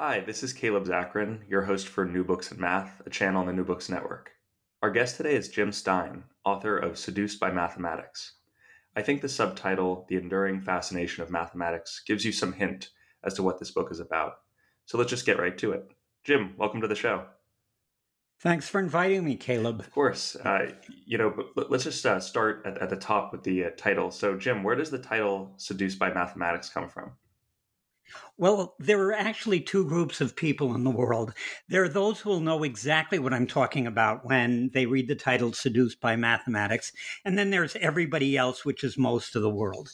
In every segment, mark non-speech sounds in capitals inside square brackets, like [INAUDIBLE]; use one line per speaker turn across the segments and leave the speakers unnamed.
Hi, this is Caleb Zakarin, your host for New Books and Math, a channel on the New Books Network. Our guest today is Jim Stein, author of Seduced by Mathematics. I think the subtitle, The Enduring Fascination of Mathematics, gives you some hint as to what this book is about. So let's just get right to it. Jim, welcome to the show.
Thanks for inviting me, Caleb.
Of course. Uh, you know, but let's just uh, start at, at, the top with the uh, title. So, Jim, where does the title Seduced by Mathematics come from?
Well, there are actually two groups of people in the world. There are those who will know exactly what I'm talking about when they read the title Seduced by Mathematics. And then there's everybody else, which is most of the world.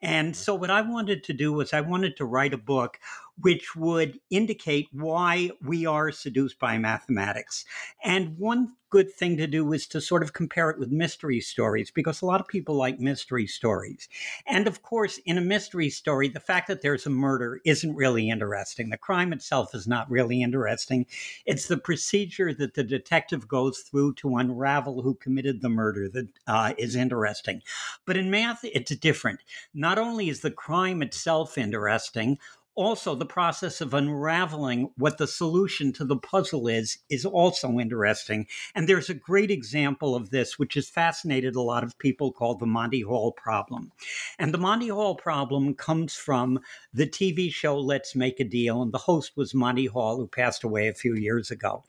And so, what I wanted to do was, I wanted to write a book which would indicate why we are seduced by mathematics. And one good thing to do is to sort of compare it with mystery stories because a lot of people like mystery stories. And of course, in a mystery story, the fact that there's a murder isn't really interesting. The crime itself is not really interesting. It's the procedure that the detective goes through to unravel who committed the murder that uh, is interesting. But in math, it's different. Not only is the crime itself interesting, also the process of unraveling what the solution to the puzzle is is also interesting. And there's a great example of this which has fascinated a lot of people called the monty hall problem. And the monty hall problem comes from the tv show let's make a deal and the host was monty hall who passed away a few years ago.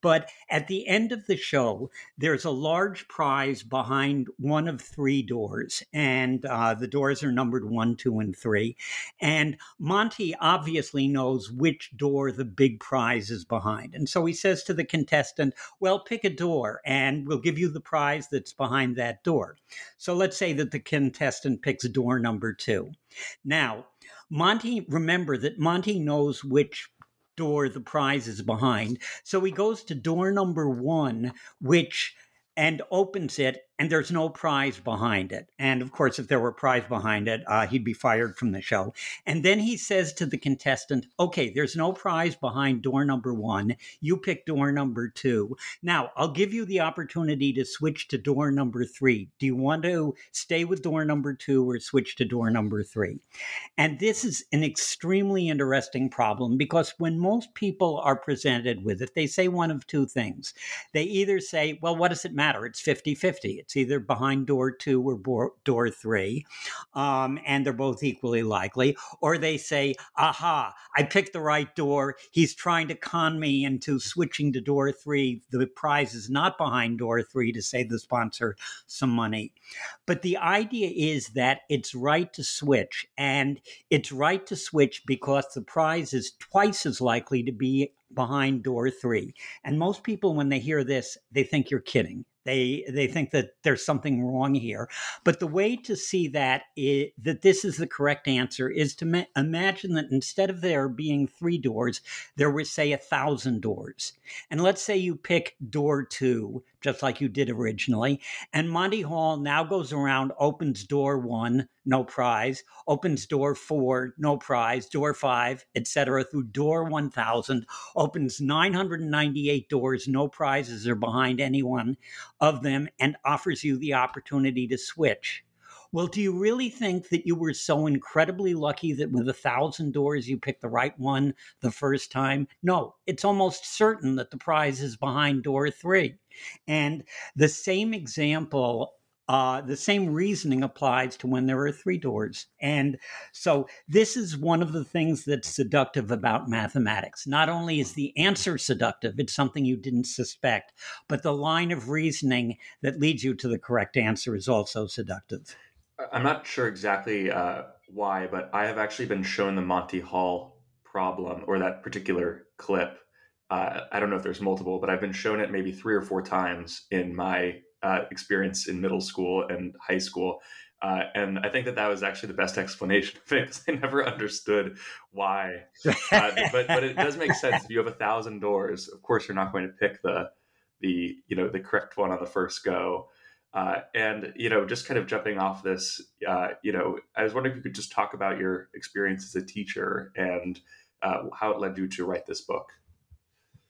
But at the end of the show there's a large prize behind one of three doors and uh, the doors are numbered one two and three. And monty obviously knows which door the big prize is behind. And so he says to the contestant, Well, pick a door and we'll give you the prize that's behind that door. So let's say that the contestant picks door number two. Now, Monty, remember that Monty knows which door the prize is behind. So he goes to door number one, which and opens it and there's no prize behind it. And of course, if there were a prize behind it, uh, he'd be fired from the show. And then he says to the contestant, okay, there's no prize behind door number one. You pick door number two. Now, I'll give you the opportunity to switch to door number three. Do you want to stay with door number two or switch to door number three? And this is an extremely interesting problem because when most people are presented with it, they say one of two things. They either say, well, what does it matter? It's 50 50. It's either behind door two or bo- door three, um, and they're both equally likely. Or they say, aha, I picked the right door. He's trying to con me into switching to door three. The prize is not behind door three to save the sponsor some money. But the idea is that it's right to switch, and it's right to switch because the prize is twice as likely to be behind door three. And most people, when they hear this, they think you're kidding. They they think that there's something wrong here. But the way to see that is, that this is the correct answer is to ma- imagine that instead of there being three doors, there were say a thousand doors. And let's say you pick door two, just like you did originally, and Monty Hall now goes around, opens door one, no prize, opens door four, no prize, door five, etc. through door 1000, opens 998 doors, no prizes are behind any one of them, and offers you the opportunity to switch. Well, do you really think that you were so incredibly lucky that with a thousand doors you picked the right one the first time? No, it's almost certain that the prize is behind door three. And the same example uh, the same reasoning applies to when there are three doors. And so this is one of the things that's seductive about mathematics. Not only is the answer seductive, it's something you didn't suspect, but the line of reasoning that leads you to the correct answer is also seductive.
I'm not sure exactly uh, why, but I have actually been shown the Monty Hall problem or that particular clip. Uh, I don't know if there's multiple, but I've been shown it maybe three or four times in my uh, experience in middle school and high school. Uh, and I think that that was actually the best [LAUGHS] explanation of it because I never understood why. Uh, [LAUGHS] but but it does make sense. If you have a thousand doors, of course you're not going to pick the the you know the correct one on the first go. Uh, and you know, just kind of jumping off this, uh, you know, I was wondering if you could just talk about your experience as a teacher and uh, how it led you to write this book.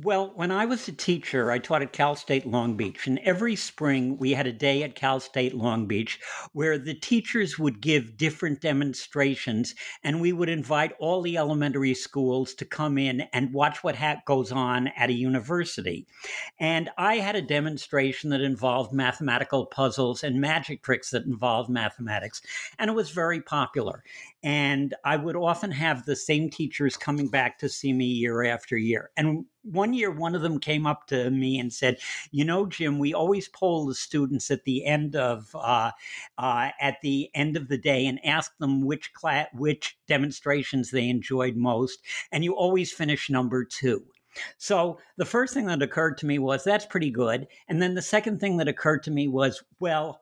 Well, when I was a teacher, I taught at Cal State Long Beach. And every spring, we had a day at Cal State Long Beach where the teachers would give different demonstrations, and we would invite all the elementary schools to come in and watch what ha- goes on at a university. And I had a demonstration that involved mathematical puzzles and magic tricks that involved mathematics, and it was very popular. And I would often have the same teachers coming back to see me year after year. And one year, one of them came up to me and said, "You know, Jim, we always poll the students at the end of uh, uh, at the end of the day and ask them which class, which demonstrations they enjoyed most, and you always finish number two. So the first thing that occurred to me was that's pretty good, and then the second thing that occurred to me was, well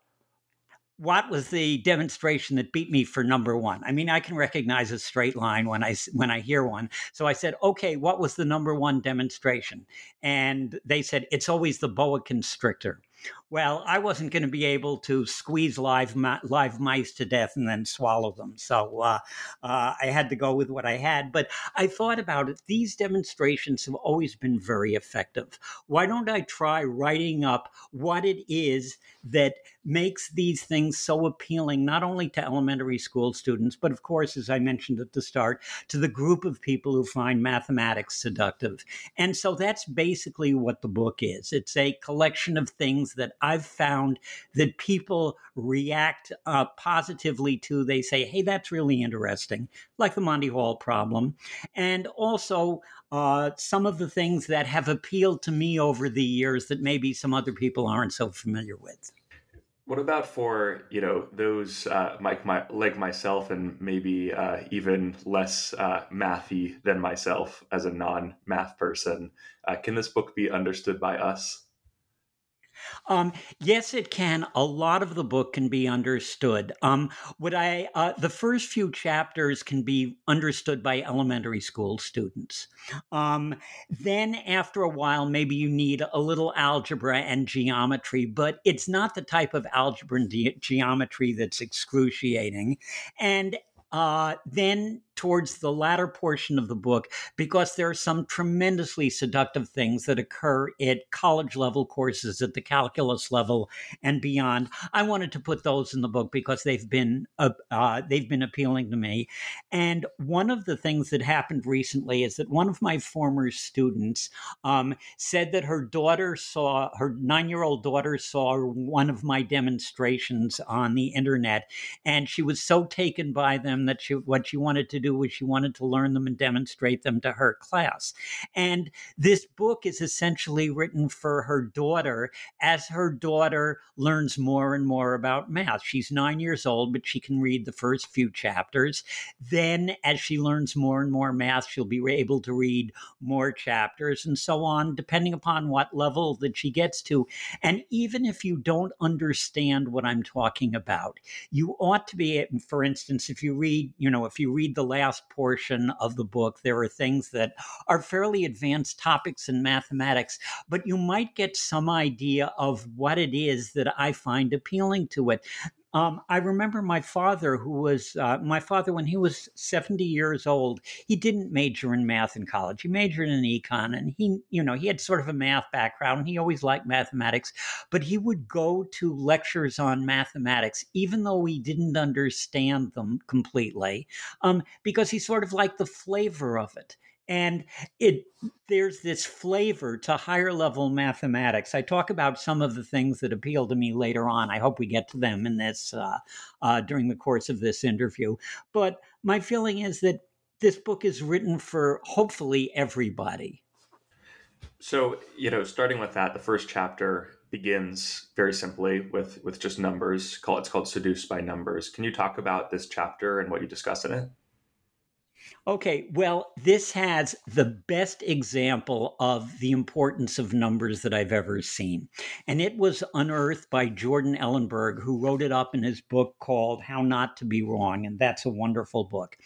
what was the demonstration that beat me for number one? I mean, I can recognize a straight line when I when I hear one. So I said, okay, what was the number one demonstration? And they said it's always the boa constrictor. Well, I wasn't going to be able to squeeze live live mice to death and then swallow them, so uh, uh, I had to go with what I had. But I thought about it; these demonstrations have always been very effective. Why don't I try writing up what it is that makes these things so appealing, not only to elementary school students, but of course, as I mentioned at the start, to the group of people who find mathematics seductive. And so that's basically what the book is. It's a collection of things that I've found that people react uh, positively to. They say, hey, that's really interesting, like the Monty Hall problem. And also, uh, some of the things that have appealed to me over the years that maybe some other people aren't so familiar with.
What about for you know those uh, like my like myself and maybe uh, even less uh, mathy than myself as a non math person? Uh, can this book be understood by us?
Um, yes, it can. A lot of the book can be understood. Um, what I uh, the first few chapters can be understood by elementary school students. Um, then, after a while, maybe you need a little algebra and geometry, but it's not the type of algebra and ge- geometry that's excruciating. And uh, then towards the latter portion of the book because there are some tremendously seductive things that occur at college level courses at the calculus level and beyond. I wanted to put those in the book because they've been uh, uh, they've been appealing to me. And one of the things that happened recently is that one of my former students um, said that her daughter saw her nine year old daughter saw one of my demonstrations on the internet, and she was so taken by them that she what she wanted to do do was she wanted to learn them and demonstrate them to her class. And this book is essentially written for her daughter as her daughter learns more and more about math. She's nine years old, but she can read the first few chapters. Then, as she learns more and more math, she'll be able to read more chapters and so on, depending upon what level that she gets to. And even if you don't understand what I'm talking about, you ought to be, for instance, if you read, you know, if you read the last portion of the book, there are things that are fairly advanced topics in mathematics, but you might get some idea of what it is that I find appealing to it. Um, I remember my father, who was uh, my father when he was 70 years old, he didn't major in math in college. He majored in econ and he, you know, he had sort of a math background. He always liked mathematics, but he would go to lectures on mathematics, even though he didn't understand them completely, um, because he sort of liked the flavor of it and it there's this flavor to higher level mathematics. I talk about some of the things that appeal to me later on. I hope we get to them in this uh, uh, during the course of this interview. But my feeling is that this book is written for hopefully everybody.
So you know starting with that the first chapter begins very simply with with just numbers call it's called seduced by numbers. Can you talk about this chapter and what you discuss in it
Okay, well, this has the best example of the importance of numbers that I've ever seen. And it was unearthed by Jordan Ellenberg, who wrote it up in his book called How Not to Be Wrong. And that's a wonderful book.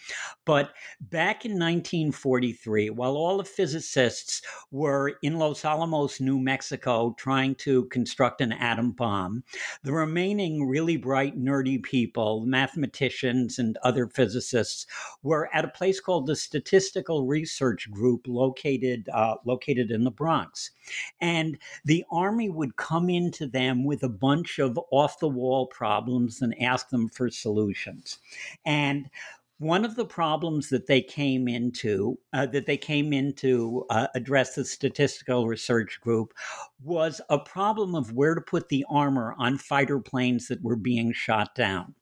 But back in 1943, while all the physicists were in Los Alamos, New Mexico, trying to construct an atom bomb, the remaining really bright, nerdy people, mathematicians and other physicists, were at a place called called the Statistical Research Group, located uh, located in the Bronx, and the Army would come into them with a bunch of off the wall problems and ask them for solutions, and one of the problems that they came into uh, that they came into uh, address the statistical research group was a problem of where to put the armor on fighter planes that were being shot down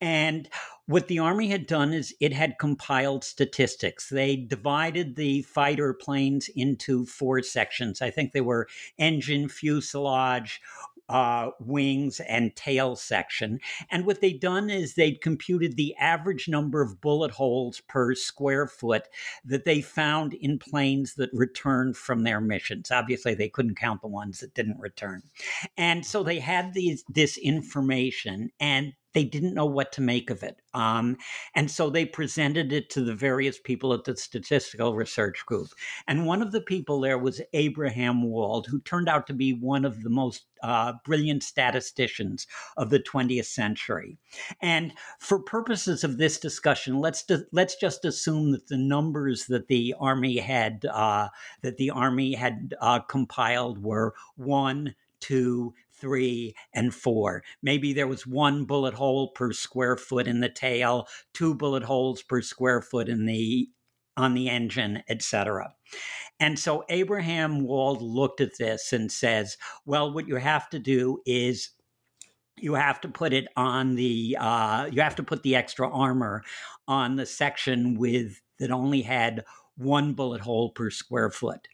and what the Army had done is it had compiled statistics. They divided the fighter planes into four sections. I think they were engine, fuselage, uh, wings and tail section. And what they'd done is they'd computed the average number of bullet holes per square foot that they found in planes that returned from their missions. Obviously, they couldn't count the ones that didn't return. And so they had these, this information and they didn't know what to make of it. Um, and so they presented it to the various people at the Statistical Research Group. And one of the people there was Abraham Wald, who turned out to be one of the most uh, brilliant statisticians of the 20th century. And for purposes of this discussion, let's let's just assume that the numbers that the army had uh, that the army had uh, compiled were one, two, three, and four. Maybe there was one bullet hole per square foot in the tail, two bullet holes per square foot in the on the engine, etc. And so Abraham Wald looked at this and says, well, what you have to do is you have to put it on the uh, you have to put the extra armor on the section with that only had one bullet hole per square foot.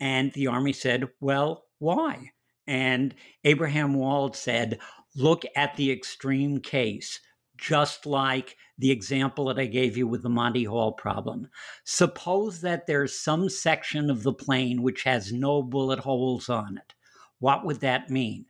And the army said, well, why? And Abraham Wald said, look at the extreme case, just like the example that I gave you with the Monty Hall problem. Suppose that there's some section of the plane which has no bullet holes on it. What would that mean?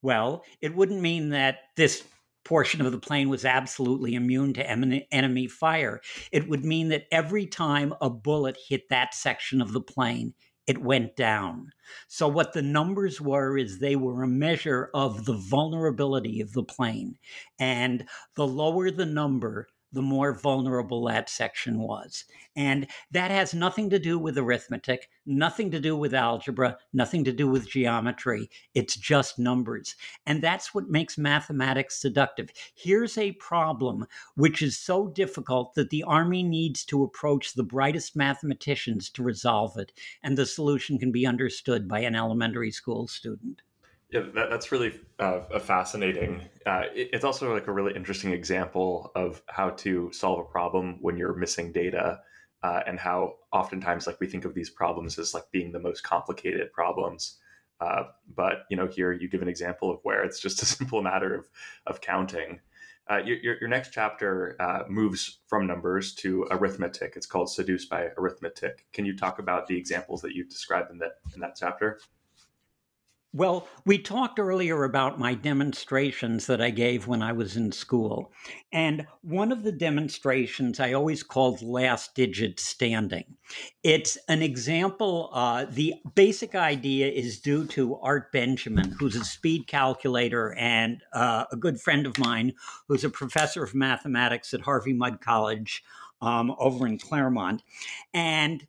Well, it wouldn't mean that this portion of the plane was absolutely immune to enemy fire. It would mean that every time a bullet hit that section of the plane, it went down. So, what the numbers were is they were a measure of the vulnerability of the plane. And the lower the number, the more vulnerable that section was. And that has nothing to do with arithmetic, nothing to do with algebra, nothing to do with geometry. It's just numbers. And that's what makes mathematics seductive. Here's a problem which is so difficult that the Army needs to approach the brightest mathematicians to resolve it. And the solution can be understood by an elementary school student.
Yeah, that, that's really uh, fascinating. Uh, it, it's also like a really interesting example of how to solve a problem when you're missing data, uh, and how oftentimes like we think of these problems as like being the most complicated problems. Uh, but you know, here you give an example of where it's just a [LAUGHS] simple matter of of counting. Uh, your, your, next chapter uh, moves from numbers to arithmetic. It's called "Seduced by Arithmetic." Can you talk about the examples that you described in that in that chapter?
Well, we talked earlier about my demonstrations that I gave when I was in school. And one of the demonstrations I always called last digit standing. It's an example, uh, the basic idea is due to Art Benjamin, who's a speed calculator and uh, a good friend of mine who's a professor of mathematics at Harvey Mudd College um, over in Claremont. And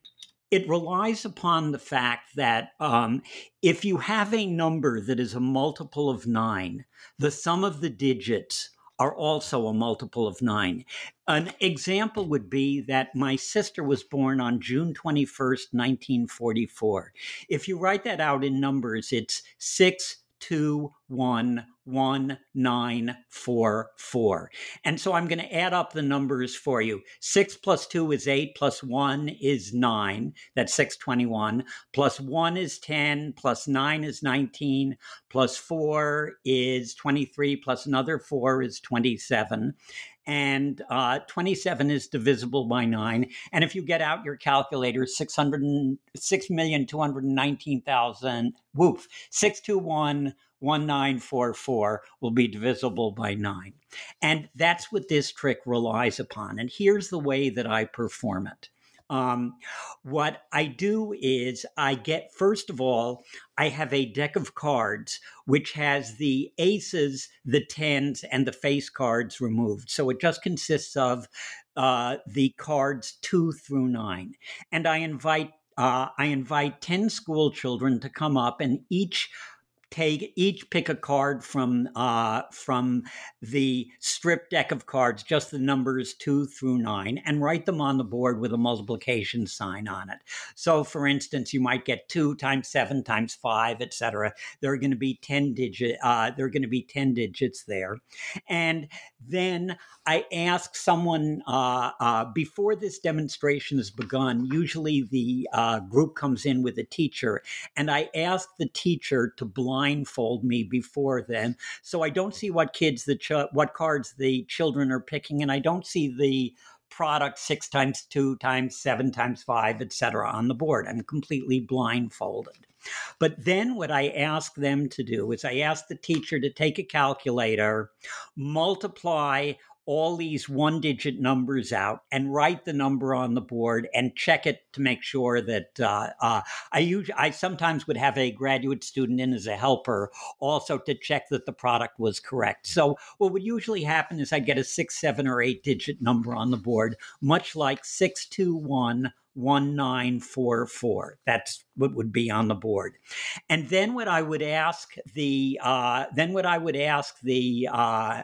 it relies upon the fact that um, if you have a number that is a multiple of nine, the sum of the digits are also a multiple of nine. An example would be that my sister was born on June 21st, 1944. If you write that out in numbers, it's six, two, one, one, nine, four, four. And so I'm going to add up the numbers for you. Six plus two is eight, plus one is nine. That's 621. Plus one is 10, plus nine is 19, plus four is 23, plus another four is 27. and uh, 27 is divisible by 9. And if you get out your calculator, 606,219,000, woof, 621 1944 will be divisible by 9. And that's what this trick relies upon. And here's the way that I perform it. Um, what I do is I get, first of all, I have a deck of cards which has the aces, the tens, and the face cards removed. So it just consists of uh, the cards two through nine. And I invite uh, I invite 10 school children to come up and each take each pick a card from uh, from the strip deck of cards, just the numbers two through nine, and write them on the board with a multiplication sign on it. So, for instance, you might get two times seven times five, etc. There are going to be ten digit. Uh, there are going to be ten digits there, and then I ask someone uh, uh, before this demonstration has begun. Usually, the uh, group comes in with a teacher, and I ask the teacher to blindfold me before then, so I don't see what kids the ch- what cards the children are picking, and I don't see the product six times two times seven times five, etc. on the board. I'm completely blindfolded. But then what I ask them to do is I ask the teacher to take a calculator, multiply all these one digit numbers out and write the number on the board and check it to make sure that uh, uh, I usually I sometimes would have a graduate student in as a helper also to check that the product was correct. So what would usually happen is I'd get a six, seven, or eight digit number on the board, much like six two one 1944. That's what would be on the board. And then what I would ask the uh, then what I would ask the uh,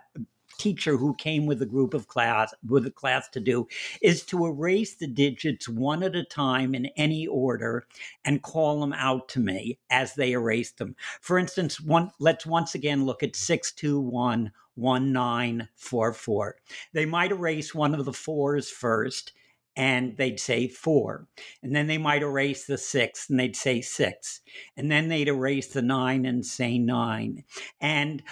teacher who came with a group of class with a class to do is to erase the digits one at a time in any order and call them out to me as they erase them. For instance, one let's once again look at 621 1944. They might erase one of the fours first and they'd say four. And then they might erase the six and they'd say six. And then they'd erase the nine and say nine. And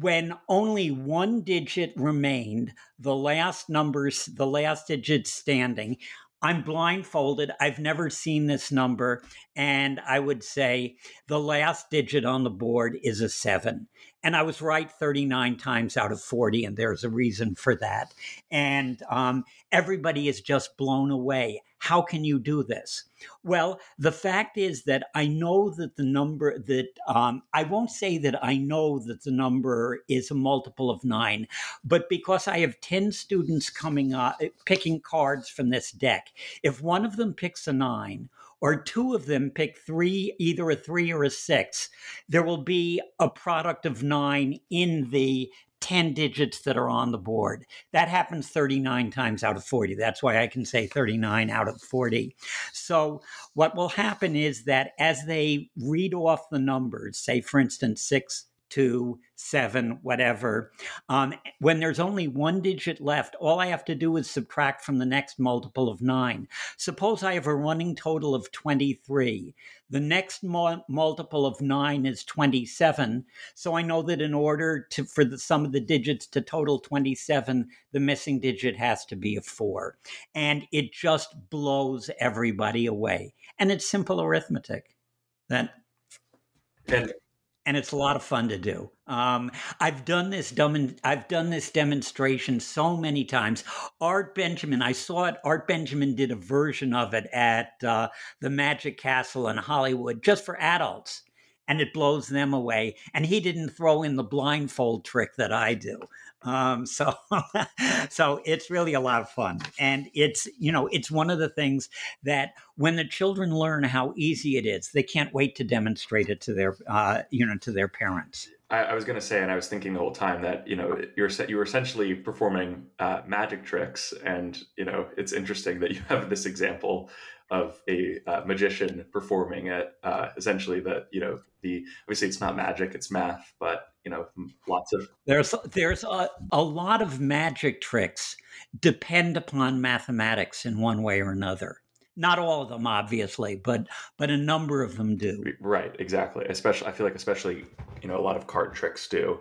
when only one digit remained, the last numbers, the last digit standing, I'm blindfolded. I've never seen this number. And I would say the last digit on the board is a seven. And I was right 39 times out of 40. And there's a reason for that. And um, everybody is just blown away. How can you do this? Well, the fact is that I know that the number that um, I won't say that I know that the number is a multiple of nine, but because I have 10 students coming up, picking cards from this deck, if one of them picks a nine, or two of them pick three, either a three or a six, there will be a product of nine in the 10 digits that are on the board. That happens 39 times out of 40. That's why I can say 39 out of 40. So, what will happen is that as they read off the numbers, say, for instance, six, two, seven, whatever. Um, when there's only one digit left, all I have to do is subtract from the next multiple of nine. Suppose I have a running total of 23. The next mo- multiple of nine is 27. So I know that in order to, for the sum of the digits to total 27, the missing digit has to be a four. And it just blows everybody away. And it's simple arithmetic. That
and
and it's a lot of fun to do. Um, I've done this dem- I've done this demonstration so many times. Art Benjamin, I saw it. Art Benjamin did a version of it at uh, the Magic Castle in Hollywood, just for adults, and it blows them away. And he didn't throw in the blindfold trick that I do. Um, [LAUGHS] so, so it's really a lot of fun, and it's you know it's one of the things that when the children learn how easy it is, they can't wait to demonstrate it to their uh, you know to their parents.
I, I was going to say, and I was thinking the whole time that you know you're you were essentially performing uh, magic tricks, and you know it's interesting that you have this example of a uh, magician performing it. Uh, essentially, that you know the obviously it's not magic, it's math, but you know lots of
there's there's a, a lot of magic tricks depend upon mathematics in one way or another. Not all of them obviously but but a number of them do.
Right exactly. Especially i feel like especially you know a lot of card tricks do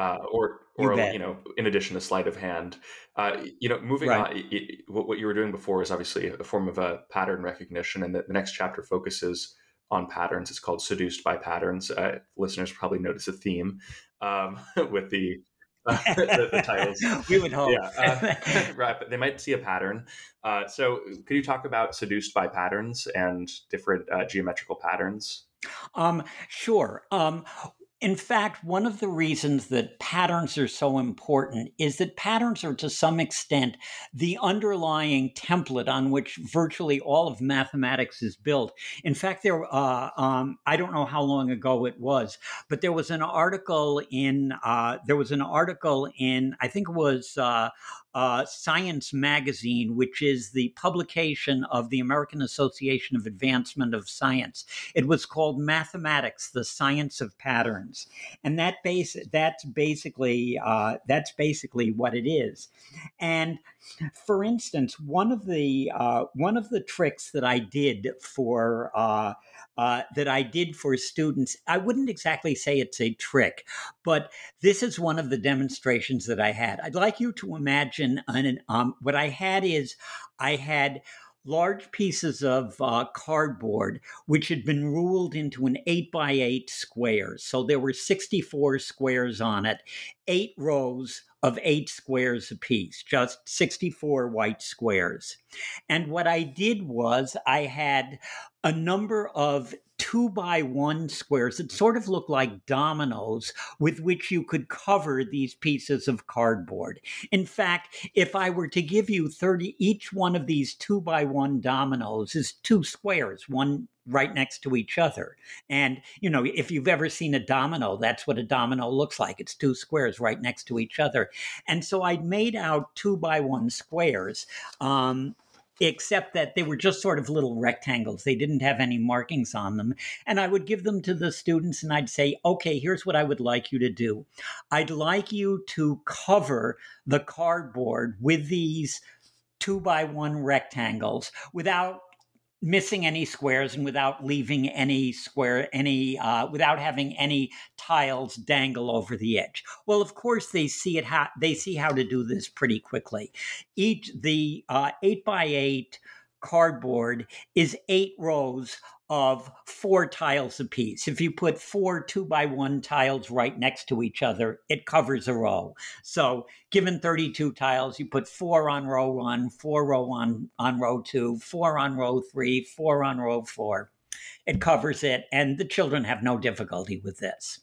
uh, or or you, you, know, in addition to sleight of hand. Uh, you know, moving right. on, it, what, what you were doing before is obviously a form of a pattern recognition, and the, the next chapter focuses on patterns. It's called "Seduced by Patterns." Uh, listeners probably notice a theme um, [LAUGHS] with the uh, [LAUGHS] the, the, [LAUGHS] titles.
we would hope.
Yeah, uh, right. But they might see a pattern. Uh, so, could you talk about seduced by patterns and different uh, geometrical patterns?
Um, sure. Um, in fact, one of the reasons that patterns are so important is that patterns are to some extent the underlying template on which virtually all of mathematics is built. In fact, there, uh, um, I don't know how long ago it was, but there was an article in, uh, there was an article in, I think it was uh, uh, Science Magazine, which is the publication of the American Association of Advancement of Science. It was called Mathematics: The Science of Patterns, and that base that's basically uh, that's basically what it is. And for instance, one of the uh, one of the tricks that I did for uh, that I did for students. I wouldn't exactly say it's a trick, but this is one of the demonstrations that I had. I'd like you to imagine an, um, what I had is I had large pieces of uh, cardboard which had been ruled into an 8 by 8 square. So there were 64 squares on it, eight rows of eight squares apiece, just 64 white squares. And what I did was I had a number of two by one squares that sort of look like dominoes with which you could cover these pieces of cardboard. In fact, if I were to give you 30, each one of these two by one dominoes is two squares, one right next to each other. And, you know, if you've ever seen a domino, that's what a domino looks like. It's two squares right next to each other. And so I'd made out two by one squares. Um, except that they were just sort of little rectangles. They didn't have any markings on them. And I would give them to the students and I'd say, okay, here's what I would like you to do. I'd like you to cover the cardboard with these two by one rectangles without missing any squares and without leaving any square any uh, without having any tiles dangle over the edge. Well of course they see it how they see how to do this pretty quickly. Each the uh, eight by eight cardboard is eight rows of four tiles apiece. If you put four two by one tiles right next to each other, it covers a row. So, given 32 tiles, you put four on row one, four row on, on row two, four on row three, four on row four. It covers it, and the children have no difficulty with this.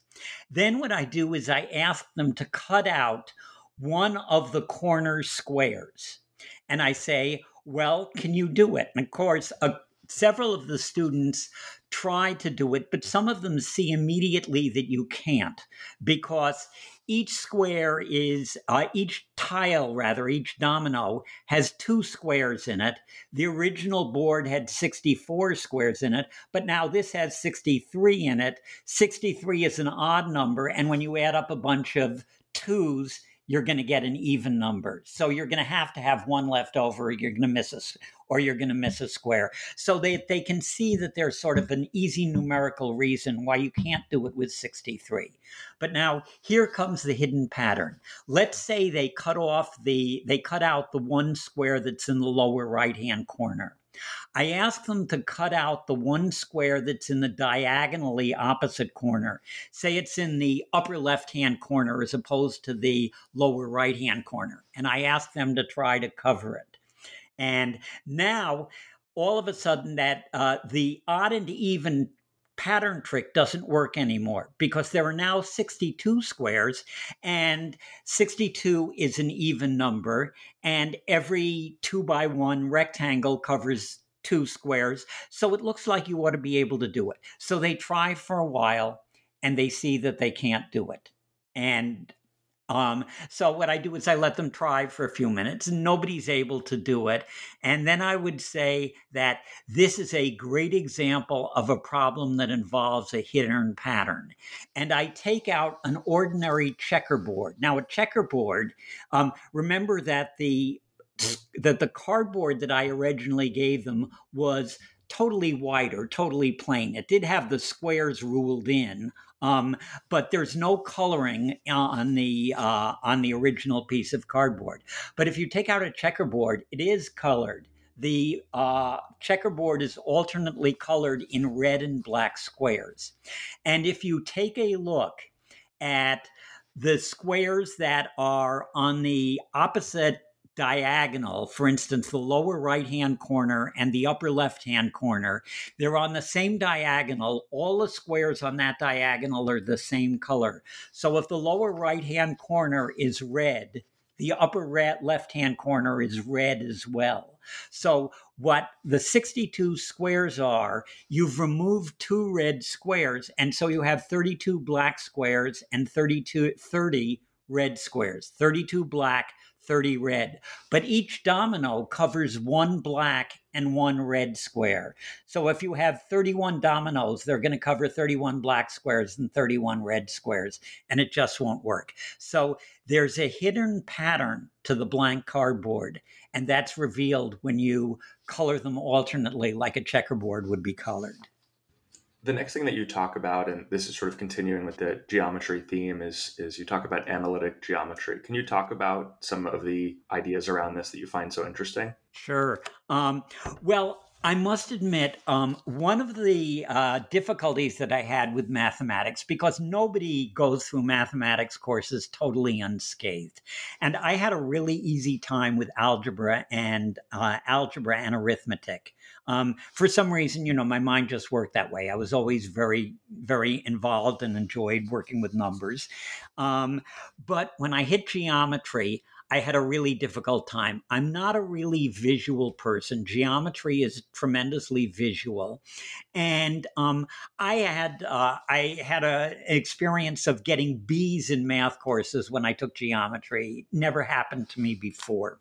Then, what I do is I ask them to cut out one of the corner squares. And I say, Well, can you do it? And of course, a several of the students try to do it, but some of them see immediately that you can't because each square is, uh, each tile, rather, each domino has two squares in it. The original board had 64 squares in it, but now this has 63 in it. 63 is an odd number, and when you add up a bunch of twos, you're going to get an even number. So you're going to have to have one left over. You're going to miss a, or you're going to miss a square. So they, they can see that there's sort of an easy numerical reason why you can't do it with 63. But now here comes the hidden pattern. Let's say they cut off the, they cut out the one square that's in the lower right hand corner. I ask them to cut out the one square that's in the diagonally opposite corner. Say it's in the upper left hand corner as opposed to the lower right hand corner. And I ask them to try to cover it. And now, all of a sudden, that uh, the odd and even pattern trick doesn't work anymore because there are now 62 squares and 62 is an even number and every two by one rectangle covers two squares. So it looks like you ought to be able to do it. So they try for a while and they see that they can't do it. And um, so what I do is I let them try for a few minutes. And nobody's able to do it. And then I would say that this is a great example of a problem that involves a hidden pattern. And I take out an ordinary checkerboard. Now, a checkerboard, um, remember that the that the cardboard that I originally gave them was totally white or totally plain. It did have the squares ruled in Um, but there's no coloring on the uh, on the original piece of cardboard. But if you take out a checkerboard, it is colored. The uh, checkerboard is alternately colored in red and black squares. And if you take a look at the squares that are on the opposite diagonal, for instance, the lower right hand corner and the upper left hand corner, they're on the same diagonal. All the squares on that diagonal are the same color. So if the lower right hand corner is red, the upper left hand corner is red as well. So, what the 62 squares are, you've removed two red squares. And so you have 32 black squares and 32, 30 red squares, 32 black, 30 red. But each domino covers one black and one red square. So if you have 31 dominoes, they're going to cover 31 black squares and 31 red squares, and it just won't work. So there's a hidden pattern to the blank cardboard, and that's revealed when you color them alternately like a checkerboard would be colored
the next thing that you talk about, and this is sort of continuing with the geometry theme, is is you talk about analytic geometry. Can you talk about some of the ideas around this that you find so interesting?
Sure. Um, well, I must admit, um, one of the uh, difficulties that I had with mathematics, because nobody goes through mathematics courses totally unscathed, and I had a really easy time with algebra and uh, algebra and arithmetic. Um, for some reason, you know, my mind just worked that way. I was always very, very involved and enjoyed working with numbers. Um, but when I hit geometry, I had a really difficult time. I'm not a really visual person. Geometry is tremendously visual, and um, I had uh, I had a, an experience of getting B's in math courses when I took geometry. Never happened to me before.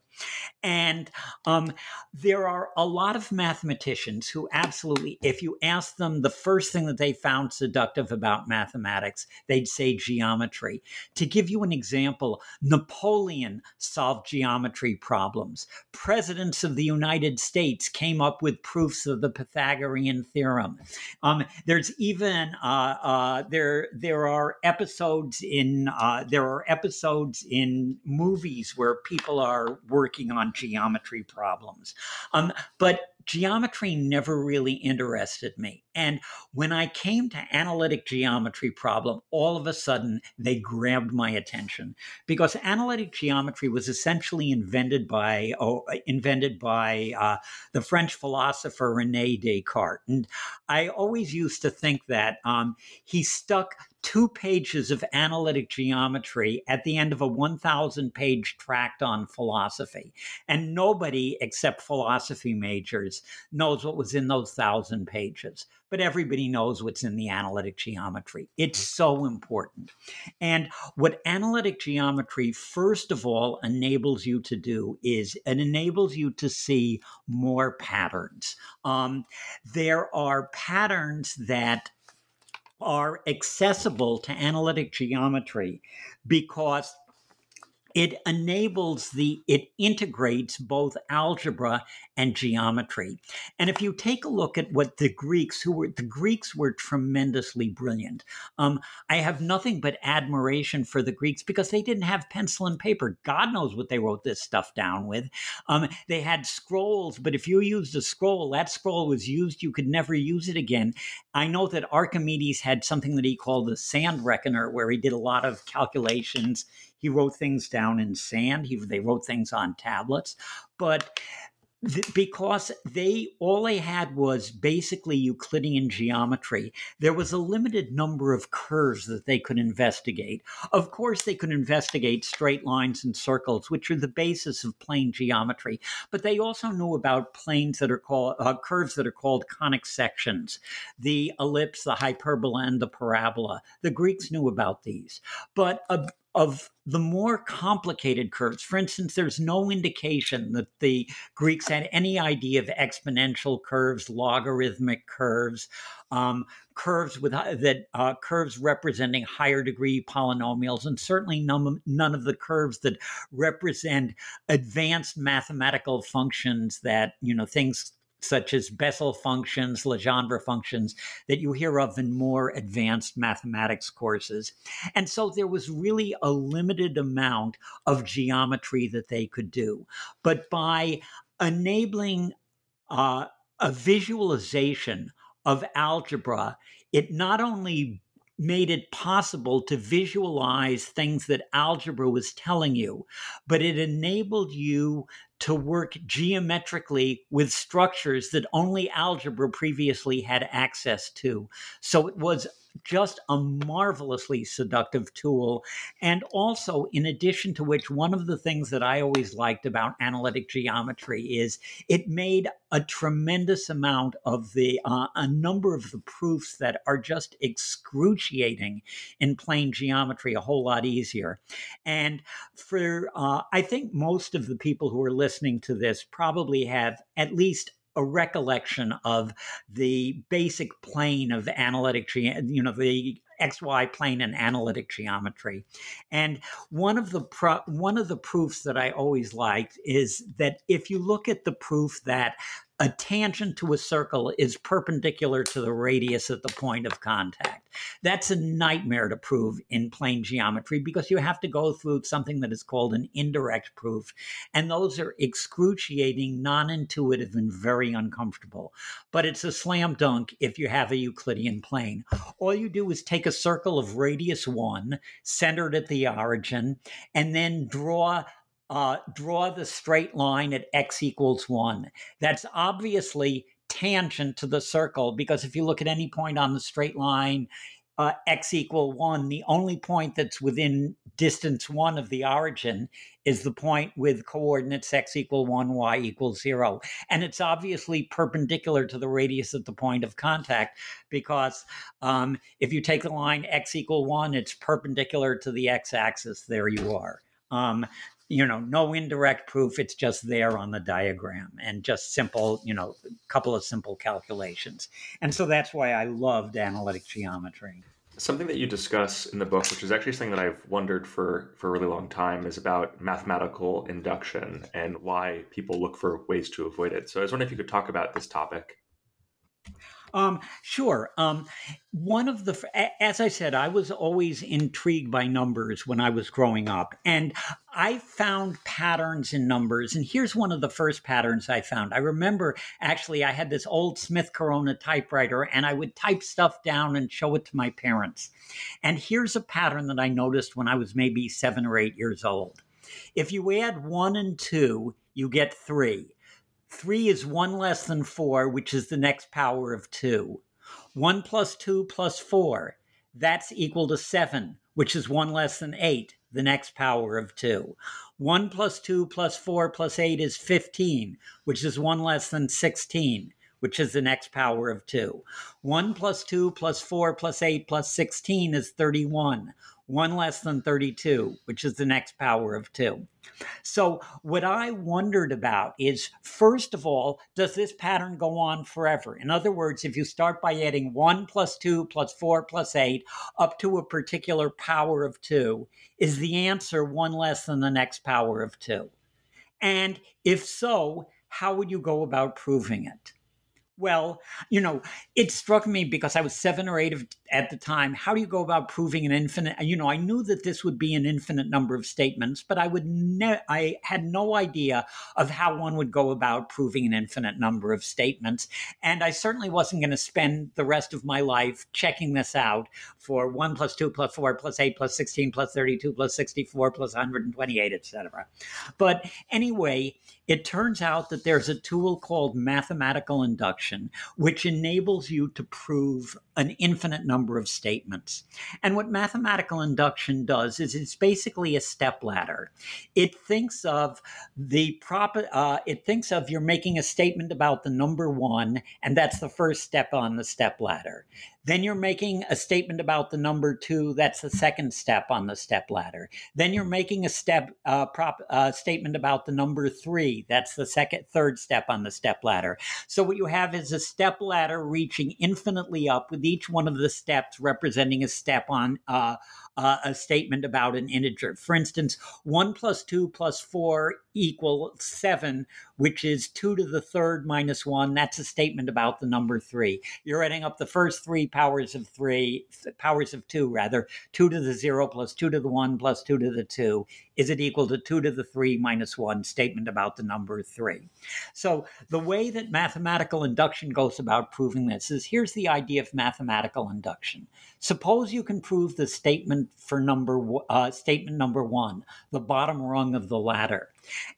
And um, there are a lot of mathematicians who absolutely, if you ask them the first thing that they found seductive about mathematics, they'd say geometry. To give you an example, Napoleon solved geometry problems. Presidents of the United States came up with proofs of the Pythagorean theorem. Um, there's even uh, uh, there there are episodes in uh, there are episodes in movies where people are working working on geometry problems. Um, but geometry never really interested me. And when I came to analytic geometry problem, all of a sudden they grabbed my attention because analytic geometry was essentially invented by oh, invented by uh, the French philosopher Rene Descartes. And I always used to think that um, he stuck two pages of analytic geometry at the end of a 1,000 page tract on philosophy. And nobody except philosophy majors knows what was in those thousand pages. But everybody knows what's in the analytic geometry. It's so important. And what analytic geometry, first of all, enables you to do is it enables you to see more patterns. Um, there are patterns that are accessible to analytic geometry because it enables the it integrates both algebra and geometry. And if you take a look at what the greeks who were the greeks were tremendously brilliant. Um, i have nothing but admiration for the greeks because they didn't have pencil and paper. God knows what they wrote this stuff down with. Um, they had scrolls but if you used a scroll that scroll was used you could never use it again i know that archimedes had something that he called the sand reckoner where he did a lot of calculations he wrote things down in sand. He, they wrote things on tablets. But because they all they had was basically Euclidean geometry. There was a limited number of curves that they could investigate. Of course, they could investigate straight lines and circles, which are the basis of plane geometry. But they also knew about planes that are called uh, curves that are called conic sections, the ellipse, the hyperbola, and the parabola. The Greeks knew about these, but uh, of the more complicated curves. For instance, there's no indication that the Greeks had any idea of exponential curves, logarithmic curves, um, curves with uh, that uh, curves representing higher degree polynomials, and certainly none, none of the curves that represent advanced mathematical functions that you know things such as Bessel functions, Legendre functions, that you hear of in more advanced mathematics courses. And so there was really a limited amount of geometry that they could do. But by enabling uh, a visualization of algebra, it not only made it possible to visualize things that algebra was telling you, but it enabled you to work geometrically with structures that only algebra previously had access to. So it was just a marvelously seductive tool. And also, in addition to which, one of the things that I always liked about analytic geometry is it made a tremendous amount of the, uh, a number of the proofs that are just excruciating in plane geometry a whole lot easier. And for, uh, I think most of the people who are listening to this probably have at least a recollection of the basic plane of analytic, you know, the XY plane and analytic geometry. And one of the pro- one of the proofs that I always liked is that if you look at the proof that a tangent to a circle is perpendicular to the radius at the point of contact. That's a nightmare to prove in plane geometry because you have to go through something that is called an indirect proof. And those are excruciating, non intuitive, and very uncomfortable. But it's a slam dunk if you have a Euclidean plane. All you do is take a circle of radius one, centered at the origin, and then draw uh, draw the straight line at x equals 1. That's obviously tangent to the circle because if you look at any point on the straight line, uh, x equal 1, the only point that's within distance 1 of the origin is the point with coordinates x equal 1, y equals 0. And it's obviously perpendicular to the radius at the point of contact because um, if you take the line x equal 1, it's perpendicular to the x axis. There you are. Um, you know, no indirect proof. It's just there on the diagram and just simple, you know, a couple of simple calculations. And so that's why I loved analytic geometry.
Something that you discuss in the book, which is actually something that I've wondered for, for a really long time, is about mathematical induction and why people look for ways to avoid it. So I was wondering if you could talk about this topic.
Um, sure. Um, one of the, as I said, I was always intrigued by numbers when I was growing up, and I found patterns in numbers. And here's one of the first patterns I found. I remember actually I had this old Smith Corona typewriter, and I would type stuff down and show it to my parents. And here's a pattern that I noticed when I was maybe seven or eight years old. If you add one and two, you get three. Three is one less than four, which is the next power of two. One plus two plus four, that's equal to seven, which is one less than eight, the next power of two. One plus two plus four plus eight is 15, which is one less than 16, which is the next power of two. One plus two plus four plus eight plus 16 is 31 one less than 32, which is the next power of two. So, what I wondered about is first of all, does this pattern go on forever? In other words, if you start by adding 1 plus 2 plus 4 plus 8 up to a particular power of 2, is the answer 1 less than the next power of 2? And if so, how would you go about proving it? Well, you know, it struck me because I was seven or eight of, at the time. How do you go about proving an infinite? You know, I knew that this would be an infinite number of statements, but I would ne- I had no idea of how one would go about proving an infinite number of statements, and I certainly wasn't going to spend the rest of my life checking this out for one plus two plus four plus eight plus sixteen plus thirty-two plus sixty-four plus one hundred and twenty-eight, etc. But anyway, it turns out that there's a tool called mathematical induction which enables you to prove an infinite number of statements. And what mathematical induction does is it's basically a step ladder. It thinks of the prop, uh, it thinks of you're making a statement about the number one, and that's the first step on the step ladder. Then you're making a statement about the number two. That's the second step on the step ladder. Then you're making a step uh, prop uh, statement about the number three. That's the second, third step on the step ladder. So what you have is a step ladder reaching infinitely up, with each one of the steps representing a step on uh, uh, a statement about an integer. For instance, one plus two plus four equal seven, which is two to the third minus one. That's a statement about the number three. You're adding up the first three powers of three, powers of two, rather, two to the zero plus two to the one plus two to the two. Is it equal to two to the three minus one? Statement about the number three. So the way that mathematical induction goes about proving this is here's the idea of mathematical induction. Suppose you can prove the statement for number uh, statement number one, the bottom rung of the ladder.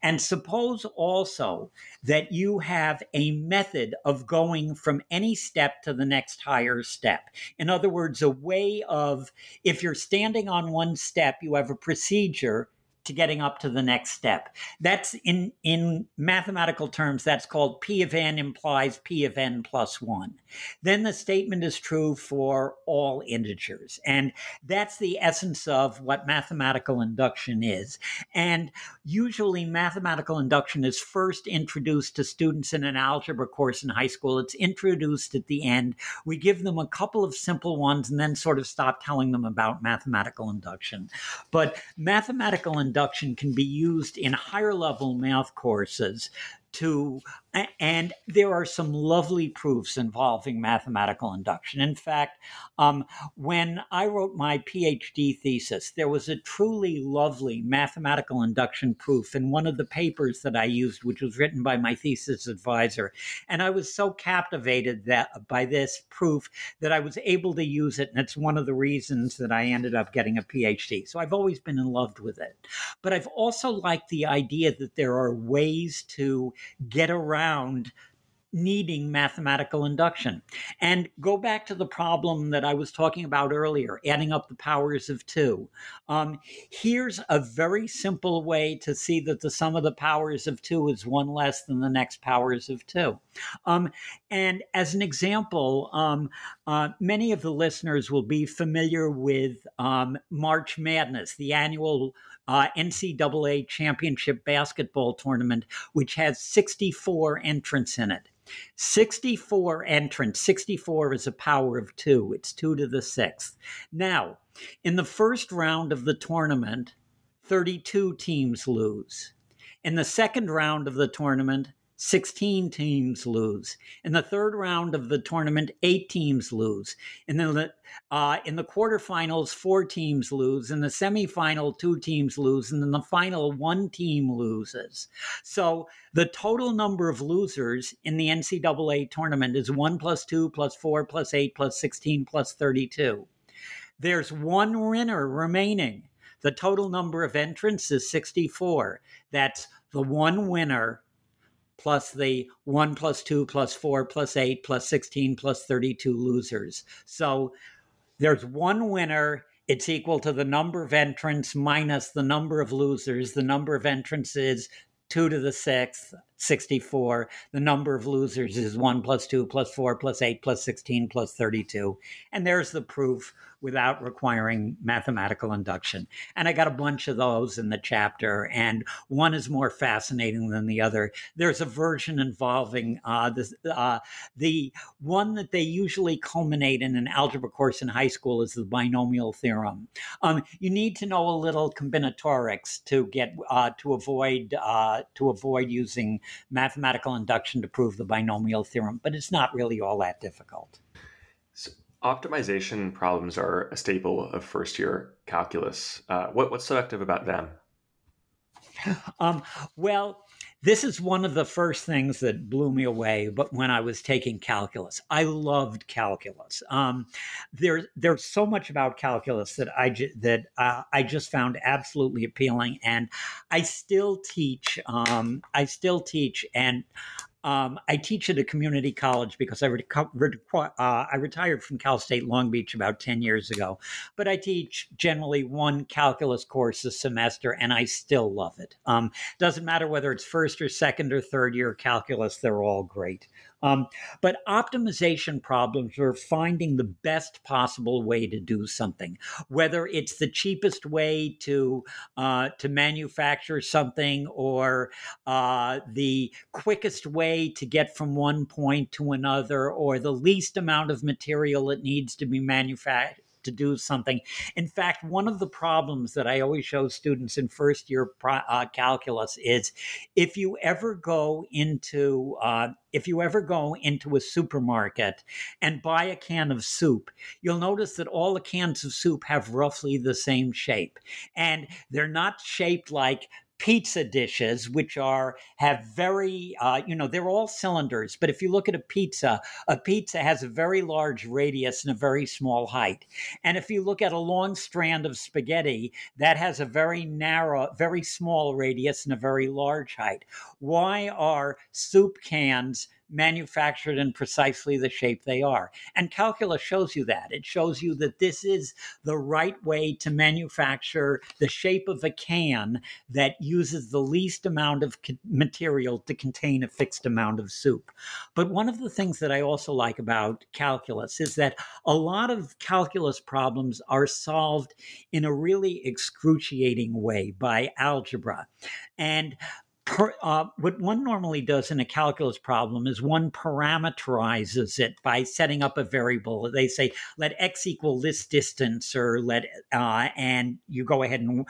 And suppose also that you have a method of going from any step to the next higher step. In other words, a way of, if you're standing on one step, you have a procedure to getting up to the next step. That's in in mathematical terms that's called p of n implies p of n plus 1. Then the statement is true for all integers. And that's the essence of what mathematical induction is. And usually mathematical induction is first introduced to students in an algebra course in high school. It's introduced at the end. We give them a couple of simple ones and then sort of stop telling them about mathematical induction. But mathematical induction induction can be used in higher level math courses to and there are some lovely proofs involving mathematical induction. In fact, um, when I wrote my PhD thesis, there was a truly lovely mathematical induction proof in one of the papers that I used, which was written by my thesis advisor. And I was so captivated that by this proof that I was able to use it. And it's one of the reasons that I ended up getting a PhD. So I've always been in love with it. But I've also liked the idea that there are ways to get around needing mathematical induction. And go back to the problem that I was talking about earlier, adding up the powers of two. Um, here's a very simple way to see that the sum of the powers of two is one less than the next powers of two. Um, and as an example, um, uh, many of the listeners will be familiar with um, March Madness, the annual uh, NCAA championship basketball tournament, which has 64 entrants in it. 64 entrants. 64 is a power of two. It's two to the sixth. Now, in the first round of the tournament, 32 teams lose. In the second round of the tournament, 16 teams lose. In the third round of the tournament, eight teams lose. In the uh, in the quarterfinals, four teams lose. In the semifinal, two teams lose. And in the final, one team loses. So the total number of losers in the NCAA tournament is one plus two plus four plus eight plus 16 plus 32. There's one winner remaining. The total number of entrants is 64. That's the one winner plus the 1 plus 2 plus 4 plus 8 plus 16 plus 32 losers. So there's one winner. It's equal to the number of entrants minus the number of losers. The number of entrants is 2 to the sixth, 64. The number of losers is 1 plus 2 plus 4 plus 8 plus 16 plus 32. And there's the proof without requiring mathematical induction. And I got a bunch of those in the chapter, and one is more fascinating than the other. There's a version involving uh, the, uh, the one that they usually culminate in an algebra course in high school is the binomial theorem. Um, you need to know a little combinatorics to get uh, to avoid uh, to avoid using mathematical induction to prove the binomial theorem, but it's not really all that difficult.
So optimization problems are a staple of first year calculus. Uh, what, what's selective about them?
Um, well, this is one of the first things that blew me away. But when I was taking calculus, I loved calculus. Um, there, there's so much about calculus that I ju- that uh, I just found absolutely appealing, and I still teach. Um, I still teach, and um, I teach at a community college because I, uh, I retired from Cal State Long Beach about 10 years ago. But I teach generally one calculus course a semester, and I still love it. Um, doesn't matter whether it's first or second or third year calculus, they're all great. Um, but optimization problems are finding the best possible way to do something, whether it's the cheapest way to uh, to manufacture something or uh, the quickest way to get from one point to another, or the least amount of material that needs to be manufactured to do something. In fact, one of the problems that I always show students in first year uh, calculus is if you ever go into uh, if you ever go into a supermarket and buy a can of soup, you'll notice that all the cans of soup have roughly the same shape. And they're not shaped like pizza dishes, which are have very, uh, you know, they're all cylinders. But if you look at a pizza, a pizza has a very large radius and a very small height. And if you look at a long strand of spaghetti, that has a very narrow, very small radius and a very large height. Why are soup cans manufactured in precisely the shape they are. And calculus shows you that. It shows you that this is the right way to manufacture the shape of a can that uses the least amount of material to contain a fixed amount of soup. But one of the things that I also like about calculus is that a lot of calculus problems are solved in a really excruciating way by algebra. And per, uh, what one normally does in a calculus problem is one parameterizes it by setting up a variable. They say, let x equal this distance, or let, uh, and you go ahead and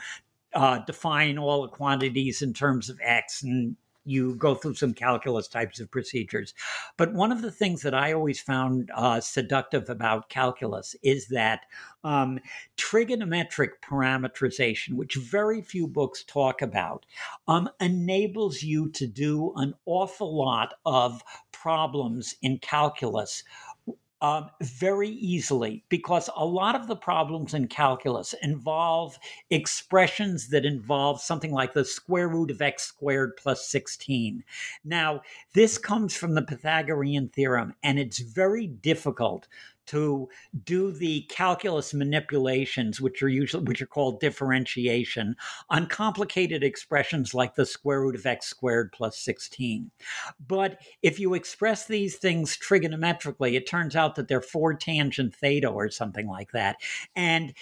uh, define all the quantities in terms of x and you go through some calculus types of procedures. But one of the things that I always found uh, seductive about calculus is that um, trigonometric parameterization, which very few books talk about, um, enables you to do an awful lot of problems in calculus um, very easily because a lot of the problems in calculus involve expressions that involve something like the square root of x squared plus 16. Now, this comes from the Pythagorean theorem, and it's very difficult to do the calculus manipulations, which are usually which are called differentiation, on complicated expressions like the square root of x squared plus 16. But if you express these things trigonometrically, it turns out that they're four tangent theta or something like that. And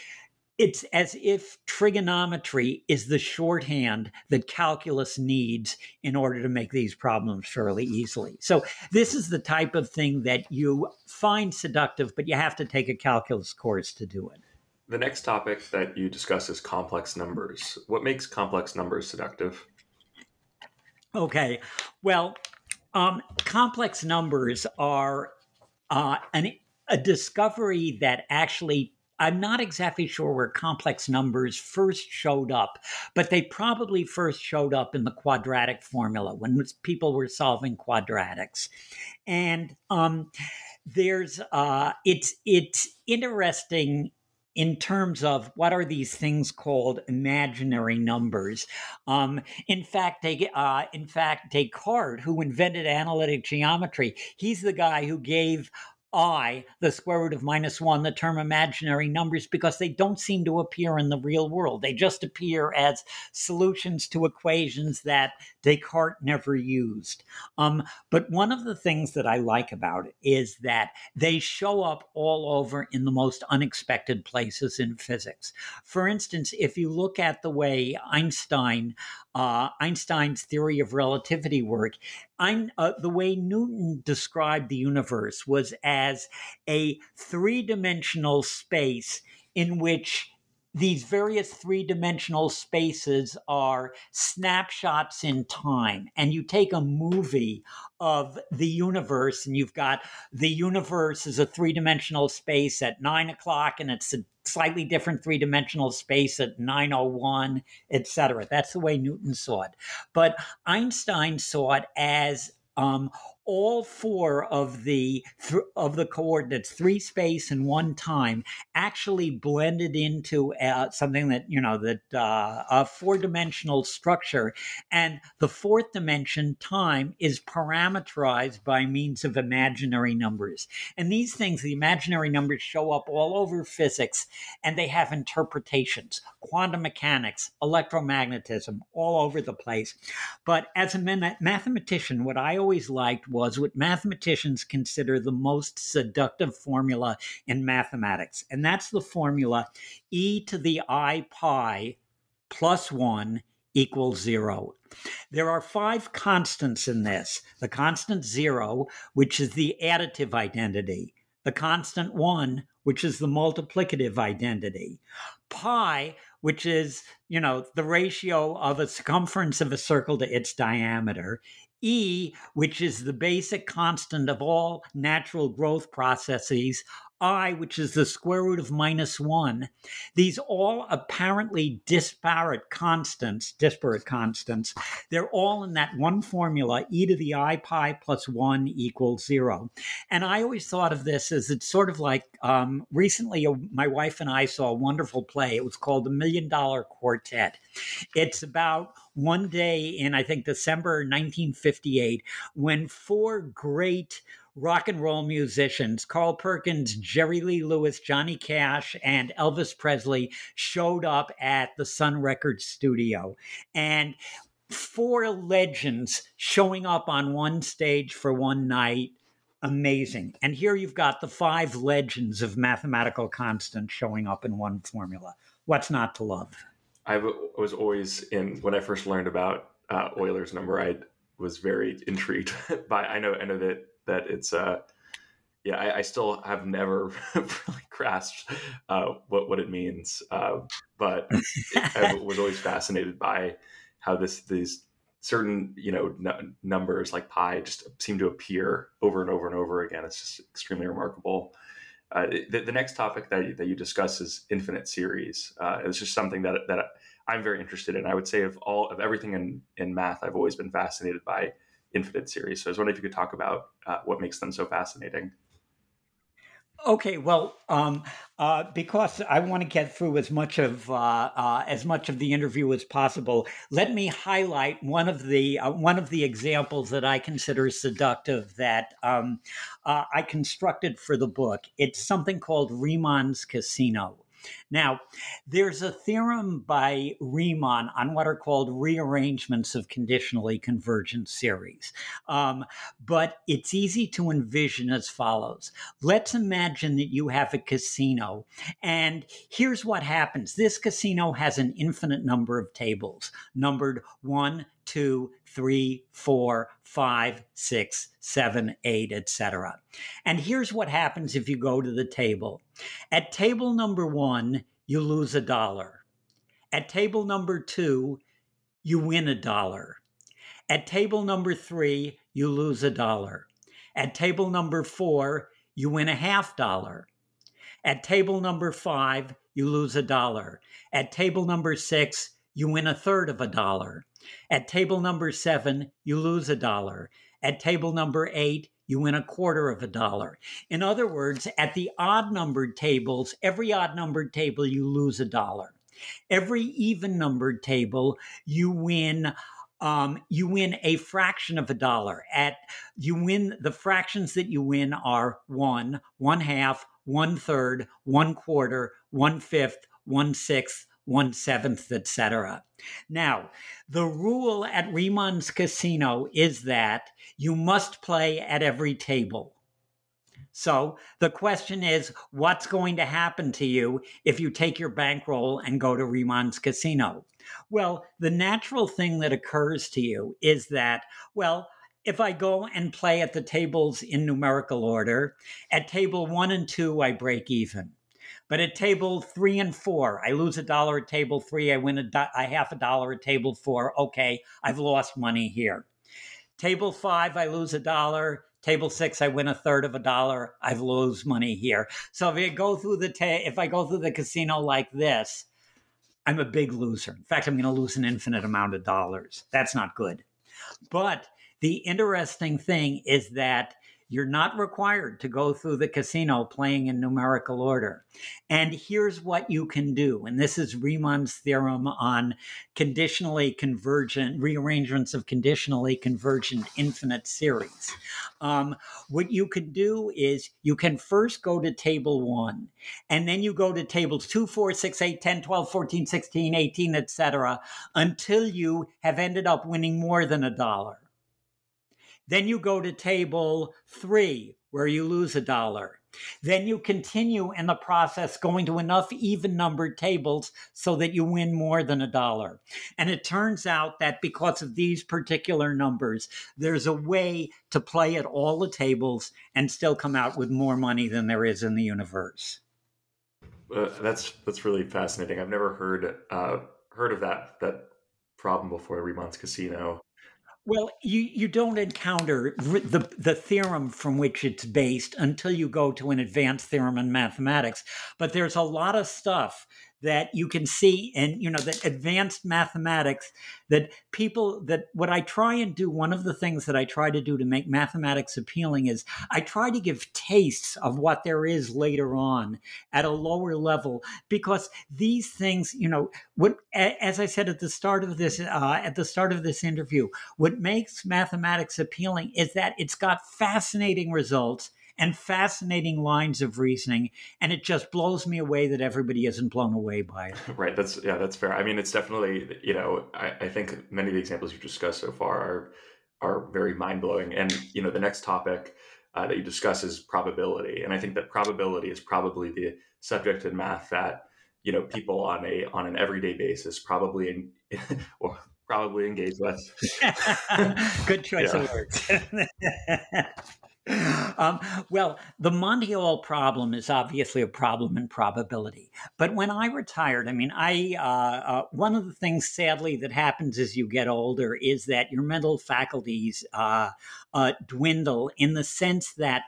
it's as if trigonometry is the shorthand that calculus needs in order to make these problems fairly easily. So, this is the type of thing that you find seductive, but you have to take a calculus course to do it.
The next topic that you discuss is complex numbers. What makes complex numbers seductive?
Okay, well, um, complex numbers are uh, an, a discovery that actually I'm not exactly sure where complex numbers first showed up, but they probably first showed up in the quadratic formula when people were solving quadratics. And um, there's uh, it's it's interesting in terms of what are these things called imaginary numbers. Um, in fact, they, uh, in fact, Descartes, who invented analytic geometry, he's the guy who gave i, the square root of minus one, the term imaginary numbers, because they don't seem to appear in the real world. They just appear as solutions to equations that Descartes never used. Um, but one of the things that I like about it is that they show up all over in the most unexpected places in physics. For instance, if you look at the way Einstein, uh, Einstein's theory of relativity work, I'm, uh, the way Newton described the universe was as a three dimensional space in which these various three dimensional spaces are snapshots in time. And you take a movie of the universe, and you've got the universe is a three dimensional space at nine o'clock, and it's a slightly different three dimensional space at 901, etc. That's the way Newton saw it. But Einstein saw it as um, all four of the th- of the coordinates, three space and one time, actually blended into uh, something that you know that uh, a four dimensional structure, and the fourth dimension time is parameterized by means of imaginary numbers. And these things, the imaginary numbers, show up all over physics, and they have interpretations, quantum mechanics, electromagnetism, all over the place. But as a mathematician, what I always liked was what mathematicians consider the most seductive formula in mathematics. And that's the formula e to the i pi plus 1 equals zero. There are five constants in this the constant zero, which is the additive identity, the constant one, which is the multiplicative identity, pi, which is, you know, the ratio of a circumference of a circle to its diameter, E, which is the basic constant of all natural growth processes, I, which is the square root of minus one, these all apparently disparate constants, disparate constants, they're all in that one formula, e to the i pi plus one equals zero. And I always thought of this as it's sort of like um, recently uh, my wife and I saw a wonderful play. It was called The Million Dollar Quartet. It's about one day in, I think, December 1958 when four great rock and roll musicians, Carl Perkins, Jerry Lee Lewis, Johnny Cash, and Elvis Presley showed up at the Sun Records studio. And four legends showing up on one stage for one night. Amazing. And here you've got the five legends of mathematical constants showing up in one formula. What's not to love?
I was always in when I first learned about uh, Euler's number. I was very intrigued [LAUGHS] by. I know. I know that that it's uh yeah I, I still have never [LAUGHS] really grasped uh, what what it means uh, but [LAUGHS] I was always fascinated by how this these certain you know n- numbers like pi just seem to appear over and over and over again it's just extremely remarkable uh, the, the, next topic that you, that you discuss is infinite series. Uh, it's just something that that I'm very interested in. I would say of all of everything in in math, I've always been fascinated by infinite series. So I was wondering if you could talk about uh, what makes them so fascinating.
Okay, well, um, uh, because I want to get through as much of uh, uh, as much of the interview as possible, let me highlight one of the uh, one of the examples that I consider seductive that um, uh, I constructed for the book. It's something called Riemann's Casino. Now, there's a theorem by Riemann on what are called rearrangements of conditionally convergent series. Um, but it's easy to envision as follows. Let's imagine that you have a casino, and here's what happens this casino has an infinite number of tables, numbered one, two, three, four, five, six, seven, eight, etc. And here's what happens if you go to the table. At table number one, you lose a dollar. At table number two, you win a dollar. At table number three, you lose a dollar. At table number four, you win a half dollar. At table number five, you lose a dollar. At table number six, you win a third of a dollar. At table number seven, you lose a dollar. At table number eight, you win a quarter of a dollar. In other words, at the odd numbered tables, every odd numbered table, you lose a dollar. Every even numbered table, you win. Um, you win a fraction of a dollar. At you win the fractions that you win are one, one half, one third, one quarter, one fifth, one sixth, one seventh, etc. Now, the rule at Riemann's Casino is that you must play at every table. So the question is, what's going to happen to you if you take your bankroll and go to Riemann's Casino? Well, the natural thing that occurs to you is that, well, if I go and play at the tables in numerical order, at table one and two, I break even. But at table three and four, I lose a dollar at table three, I win a, do- a half a dollar at table four. Okay, I've lost money here. Table five, I lose a dollar. Table six, I win a third of a dollar. I've lose money here. So if I go through the ta- if I go through the casino like this, I'm a big loser. In fact, I'm going to lose an infinite amount of dollars. That's not good. But the interesting thing is that you're not required to go through the casino playing in numerical order. And here's what you can do. And this is Riemann's theorem on conditionally convergent rearrangements of conditionally convergent infinite series. Um, what you can do is you can first go to table one, and then you go to tables 2, 4, 6, 8, 10, 12, 14, 16, 18, etc., until you have ended up winning more than a dollar. Then you go to table three, where you lose a dollar. Then you continue in the process going to enough even numbered tables so that you win more than a dollar. And it turns out that because of these particular numbers, there's a way to play at all the tables and still come out with more money than there is in the universe.
Uh, that's that's really fascinating. I've never heard uh, heard of that that problem before Riemann's casino.
Well, you, you don't encounter the, the theorem from which it's based until you go to an advanced theorem in mathematics. But there's a lot of stuff that you can see and you know that advanced mathematics that people that what i try and do one of the things that i try to do to make mathematics appealing is i try to give tastes of what there is later on at a lower level because these things you know what as i said at the start of this uh, at the start of this interview what makes mathematics appealing is that it's got fascinating results and fascinating lines of reasoning. And it just blows me away that everybody isn't blown away by it. [LAUGHS]
Right. That's, yeah, that's fair. I mean, it's definitely, you know, I, I think many of the examples you've discussed so far are, are very mind blowing. And, you know, the next topic uh, that you discuss is probability. And I think that probability is probably the subject in math that, you know, people on a, on an everyday basis probably, in, [LAUGHS] or probably engage with. [LAUGHS]
Good choice of words. [LAUGHS] Um, well, the Monty Hall problem is obviously a problem in probability. But when I retired, I mean, I uh, uh, one of the things, sadly, that happens as you get older is that your mental faculties uh, uh dwindle in the sense that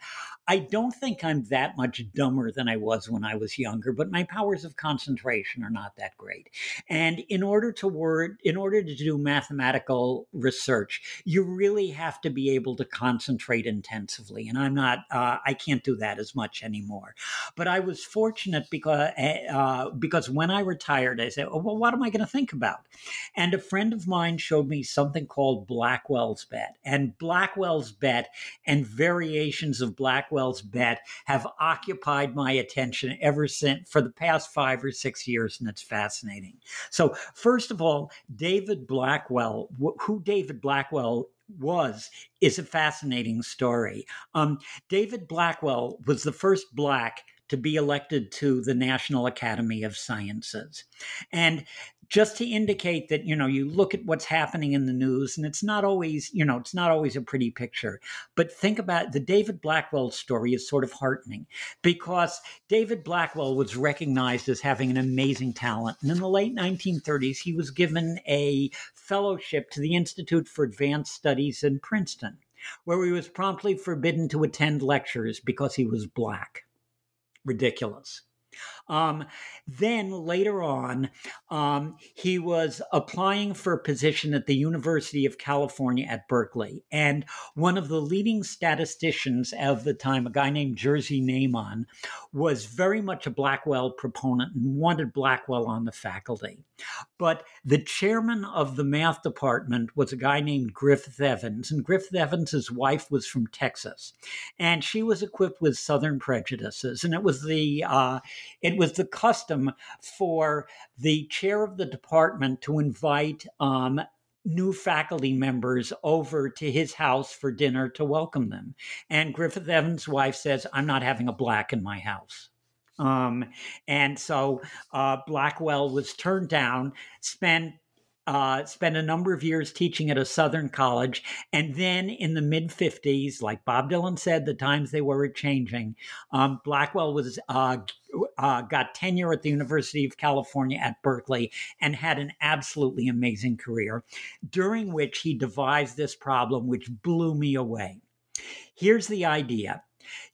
I don't think I'm that much dumber than I was when I was younger, but my powers of concentration are not that great. And in order to word, in order to do mathematical research, you really have to be able to concentrate intensively. And I'm not, uh, I can't do that as much anymore. But I was fortunate because eh, uh, because when I retired, I said, oh, well, what am I going to think about? And a friend of mine showed me something called Blackwell's bet, and Blackwell's bet and variations of Blackwell Bet have occupied my attention ever since for the past five or six years, and it's fascinating. So, first of all, David Blackwell, who David Blackwell was is a fascinating story. Um, David Blackwell was the first black to be elected to the National Academy of Sciences. And just to indicate that you know you look at what's happening in the news and it's not always you know it's not always a pretty picture. But think about the david blackwell story is sort of heartening because david blackwell was recognized as having an amazing talent and in the late 1930s he was given a fellowship to the institute for advanced studies in princeton where he was promptly forbidden to attend lectures because he was black. Ridiculous um, then later on, um, he was applying for a position at the University of California at Berkeley. And one of the leading statisticians of the time, a guy named Jerzy Neyman, was very much a Blackwell proponent and wanted Blackwell on the faculty. But the chairman of the math department was a guy named Griffith Evans, and Griffith Evans' wife was from Texas, and she was equipped with Southern prejudices, and it was the uh, it was the custom for the chair of the department to invite um, new faculty members over to his house for dinner to welcome them. And Griffith Evans' wife says, I'm not having a black in my house. Um, and so uh, Blackwell was turned down, spent uh, spent a number of years teaching at a Southern college. And then in the mid 50s, like Bob Dylan said, the times they were changing, um, Blackwell was uh, uh, got tenure at the University of California at Berkeley and had an absolutely amazing career, during which he devised this problem, which blew me away. Here's the idea.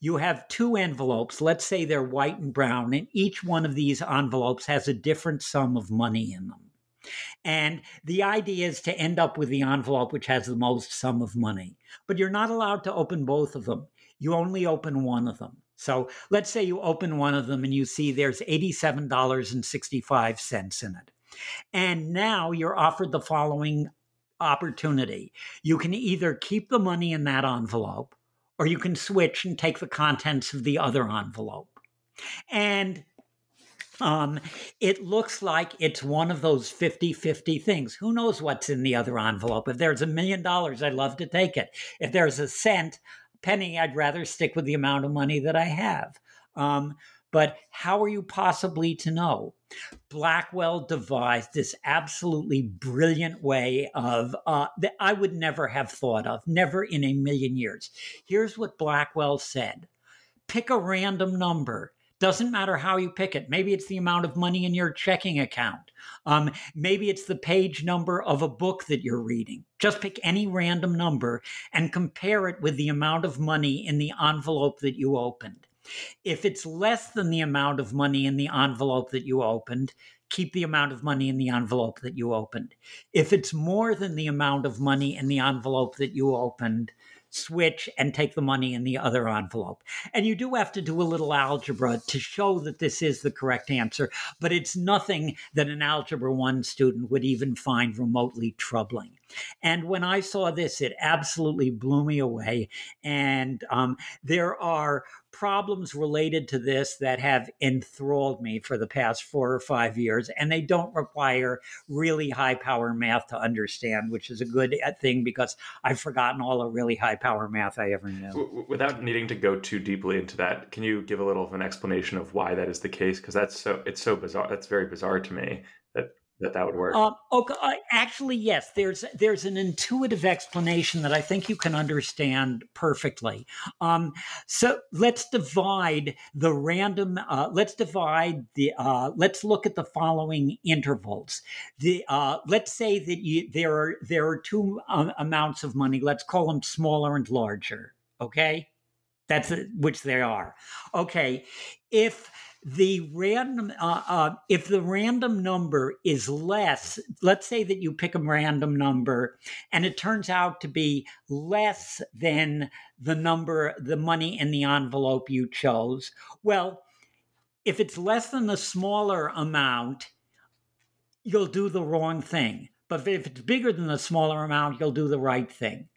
You have two envelopes, let's say they're white and brown, and each one of these envelopes has a different sum of money in them. And the idea is to end up with the envelope which has the most sum of money. But you're not allowed to open both of them. You only open one of them. So let's say you open one of them and you see there's $87.65 in it. And now you're offered the following opportunity. You can either keep the money in that envelope or you can switch and take the contents of the other envelope. And um, it looks like it's one of those 50 50 things. Who knows what's in the other envelope? If there's a million dollars, I'd love to take it. If there's a cent, penny, I'd rather stick with the amount of money that I have. Um, but how are you possibly to know? Blackwell devised this absolutely brilliant way of uh, that I would never have thought of, never in a million years. Here's what Blackwell said pick a random number Doesn't matter how you pick it. Maybe it's the amount of money in your checking account. Um, maybe it's the page number of a book that you're reading. Just pick any random number and compare it with the amount of money in the envelope that you opened. If it's less than the amount of money in the envelope that you opened, keep the amount of money in the envelope that you opened. If it's more than the amount of money in the envelope that you opened, switch and take the money in the other envelope. And you do have to do a little algebra to show that this is the correct answer, but it's nothing that an Algebra 1 student would even find remotely troubling. And when I saw this, it absolutely blew me away. And um, there are problems related to this that have enthralled me for the past four or five years, and they don't require really high power math to understand, which is a good uh, thing because I've forgotten all the really high power math I ever knew.
Without needing to go too deeply into that, can you give a little of an explanation of why that is the case? Because that's so it's so bizarre. That's very bizarre to me that that would work. Um,
okay, uh, actually, yes. There's there's an intuitive explanation that I think you can understand perfectly. Um, so let's divide the random. Uh, let's divide the. Uh, let's look at the following intervals. The uh, let's say that you, there are there are two um, amounts of money. Let's call them smaller and larger. Okay, that's which they are. Okay, if the random uh, uh, if the random number is less let's say that you pick a random number and it turns out to be less than the number the money in the envelope you chose well if it's less than the smaller amount you'll do the wrong thing. But if it's bigger than the smaller amount you'll do the right thing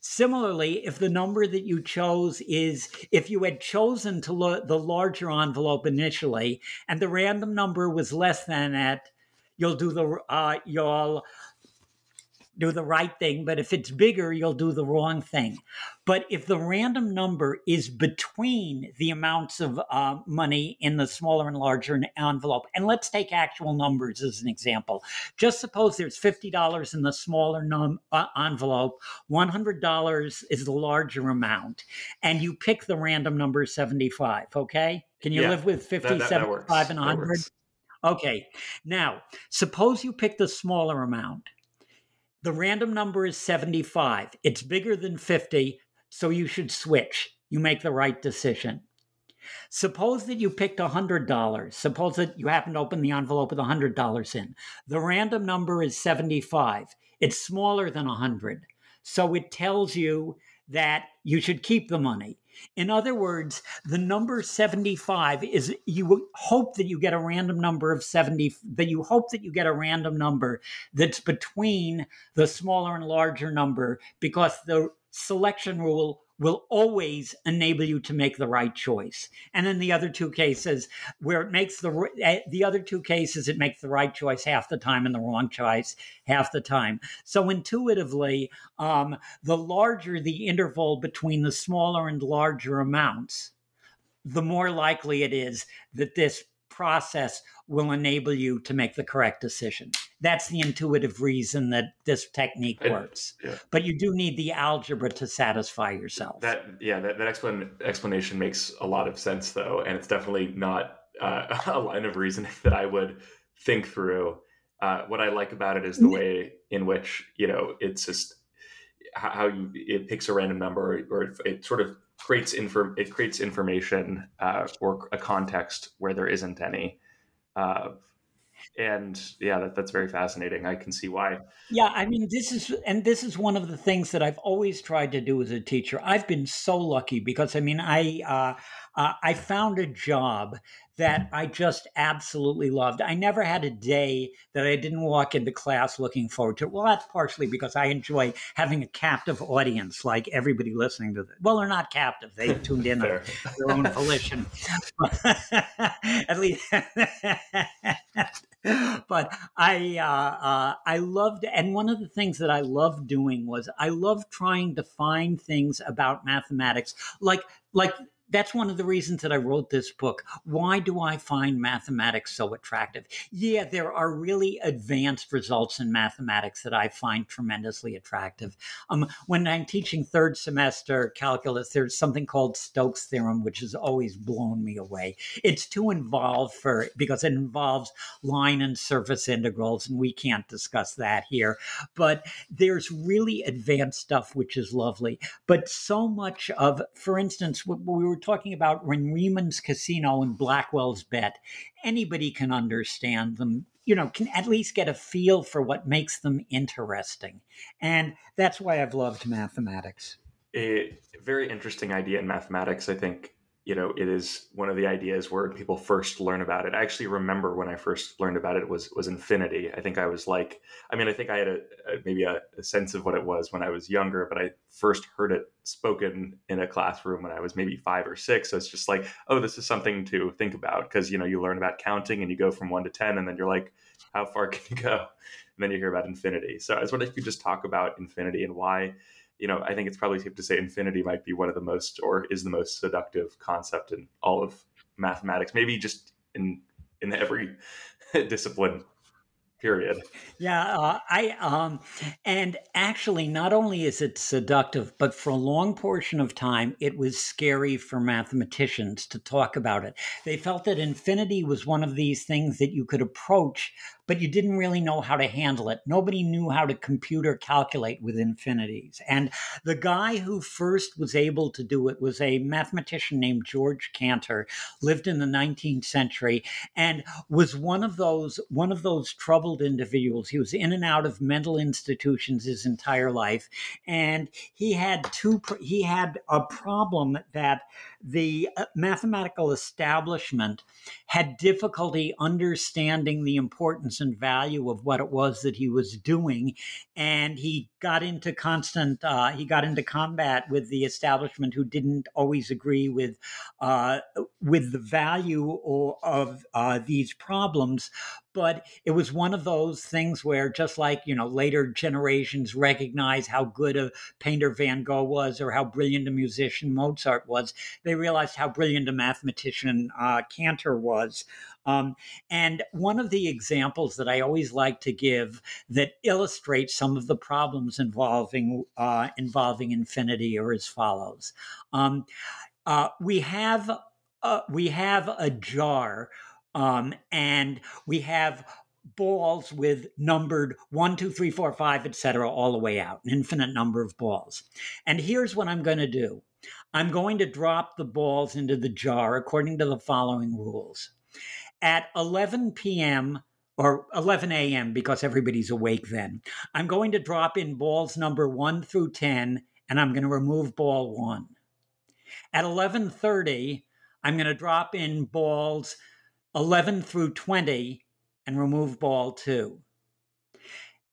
Similarly, if the number that you chose is, if you had chosen to lo- the larger envelope initially and the random number was less than that, you'll do the, uh, you'll do the right thing, but if it's bigger, you'll do the wrong thing. But if the random number is between the amounts of uh, money in the smaller and larger envelope, and let's take actual numbers as an example. Just suppose there's $50 in the smaller num- uh, envelope, $100 is the larger amount, and you pick the random number 75, okay? Can you yeah, live with 50, that, that, 75, that and 100? Okay. Now, suppose you pick the smaller amount the random number is 75. It's bigger than 50, so you should switch. You make the right decision. Suppose that you picked $100. Suppose that you happen to open the envelope with $100 in. The random number is 75. It's smaller than 100. So it tells you that you should keep the money. In other words, the number 75 is you hope that you get a random number of 70, that you hope that you get a random number that's between the smaller and larger number because the selection rule will always enable you to make the right choice. And in the other two cases, where it makes the eh, the other two cases, it makes the right choice half the time and the wrong choice half the time. So intuitively, um, the larger the interval between the smaller and larger amounts, the more likely it is that this process will enable you to make the correct decision. That's the intuitive reason that this technique works. yeah. But you do need the algebra to satisfy yourself.
That yeah, that, that explan- explanation makes a lot of sense though, and it's definitely not uh, [LAUGHS] a line of reasoning that I would think through. Uh, what I like about it is the way in which you know it's just how you it picks a random number or it, it sort of creates inform it creates information uh, or a context where there isn't any. Uh, and yeah, that, that's very fascinating. I can see why.
Yeah, I mean, this is and this is one of the things that I've always tried to do as a teacher. I've been so lucky because I mean, I uh, uh, I found a job that I just absolutely loved. I never had a day that I didn't walk into class looking forward to. Well, that's partially because I enjoy having a captive audience, like everybody listening to this. Well, they're not captive; they [LAUGHS] tuned in on their own volition. [LAUGHS] [LAUGHS] At least. but I uh, uh, I loved, and one of the things that I loved doing was I loved trying to find things about mathematics, like like that's one of the reasons that I wrote this book. Why do I find mathematics so attractive? Yeah, there are really advanced results in mathematics that I find tremendously attractive. Um, when I'm teaching third semester calculus, there's something called Stokes' theorem, which has always blown me away. It's too involved for because it involves line and surface integrals, and we can't discuss that here. But there's really advanced stuff which is lovely. But so much of, for instance, what we were talking about when Riemann's Casino and Blackwell's Bet, anybody can understand them you know can at least get a feel for what makes them interesting. And that's why i've loved mathematics.
A very interesting idea in mathematics i think you know it is one of the ideas where people first learn about it. I actually remember when i first learned about it was was infinity. I think i was like i mean i think i had a, a maybe a, a, sense of what it was when i was younger but i first heard it spoken in a classroom when i was maybe five or six. So it's just like oh this is something to think about because you know you learn about counting and you go from one to ten and then you're like how far [LAUGHS] can you go? And then you hear about infinity. So i was wondering if you could just talk about infinity and why you know, I think it's probably safe to say infinity might be one of the most or is the most seductive concept in all of mathematics, maybe just in in every [LAUGHS] discipline period.
Yeah, uh, I um, and actually, not only is it seductive, but for a long portion of time, it was scary for mathematicians to talk about it. They felt that infinity was one of these things that you could approach but you didn't really know how to handle it. Nobody knew how to compute or calculate with infinities. And the guy who first was able to do it was a mathematician named George Cantor, lived in the 19th century, and was one of those one of those troubled individuals. He was in and out of mental institutions his entire life, and he had two he had a problem that the uh, mathematical establishment had difficulty understanding the importance and value of what it was that he was doing and he got into constant uh, he got into combat with the establishment who didn't always agree with uh, with the value or, of uh, these problems but it was one of those things where just like you know later generations recognize how good a painter van gogh was or how brilliant a musician mozart was they realized how brilliant a mathematician uh, cantor was. Um, and one of the examples that I always like to give that illustrates some of the problems involving uh, involving infinity are as follows: um, uh, We have uh, we have a jar, um, and we have balls with numbered one, two, three, four, five, etc., all the way out, an infinite number of balls. And here's what I'm going to do. I'm going to drop the balls into the jar according to the following rules at 11 p.m. or 11 a.m. because everybody's awake then. I'm going to drop in balls number 1 through 10 and I'm going to remove ball 1. At 11:30, I'm going to drop in balls 11 through 20 and remove ball 2.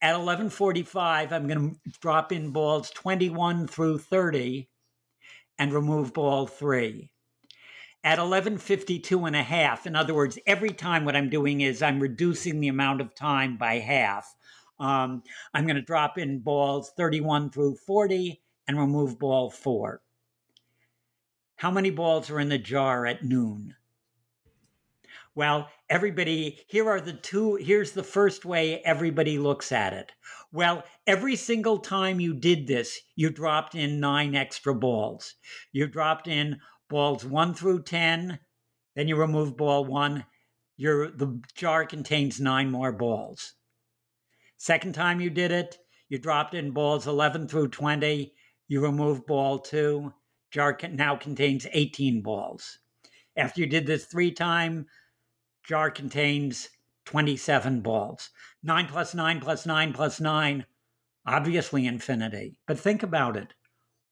At 11:45, I'm going to drop in balls 21 through 30 and remove ball 3 at 1152 and a half. In other words, every time what I'm doing is I'm reducing the amount of time by half. Um, I'm going to drop in balls 31 through 40 and remove ball four. How many balls are in the jar at noon? Well, everybody, here are the two, here's the first way everybody looks at it. Well, every single time you did this, you dropped in nine extra balls. You dropped in balls one through 10, then you remove ball one. Your, the jar contains nine more balls. Second time you did it, you dropped in balls 11 through 20. You remove ball two. Jar now contains 18 balls. After you did this three time, jar contains 27 balls. 9 plus 9 plus 9 plus 9, obviously infinity. But think about it.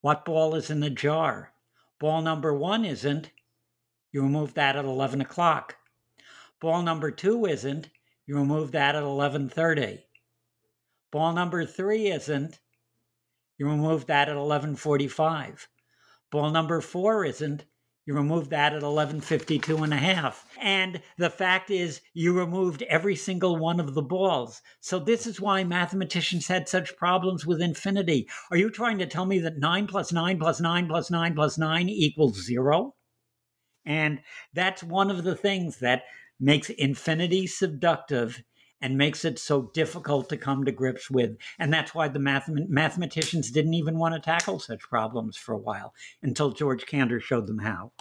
What ball is in the jar? Ball number one isn't. You remove that at 11 o'clock. Ball number two isn't. You remove that at 11:30. Ball number three isn't. You remove that at 11:45. Ball number four isn't. You removed that at 1152 and a half. And the fact is, you removed every single one of the balls. So this is why mathematicians had such problems with infinity. Are you trying to tell me that 9 plus 9 plus 9 plus 9 plus 9 equals zero? And that's one of the things that makes infinity seductive and makes it so difficult to come to grips with. And that's why the math- mathematicians didn't even want to tackle such problems for a while until George Cantor showed them how.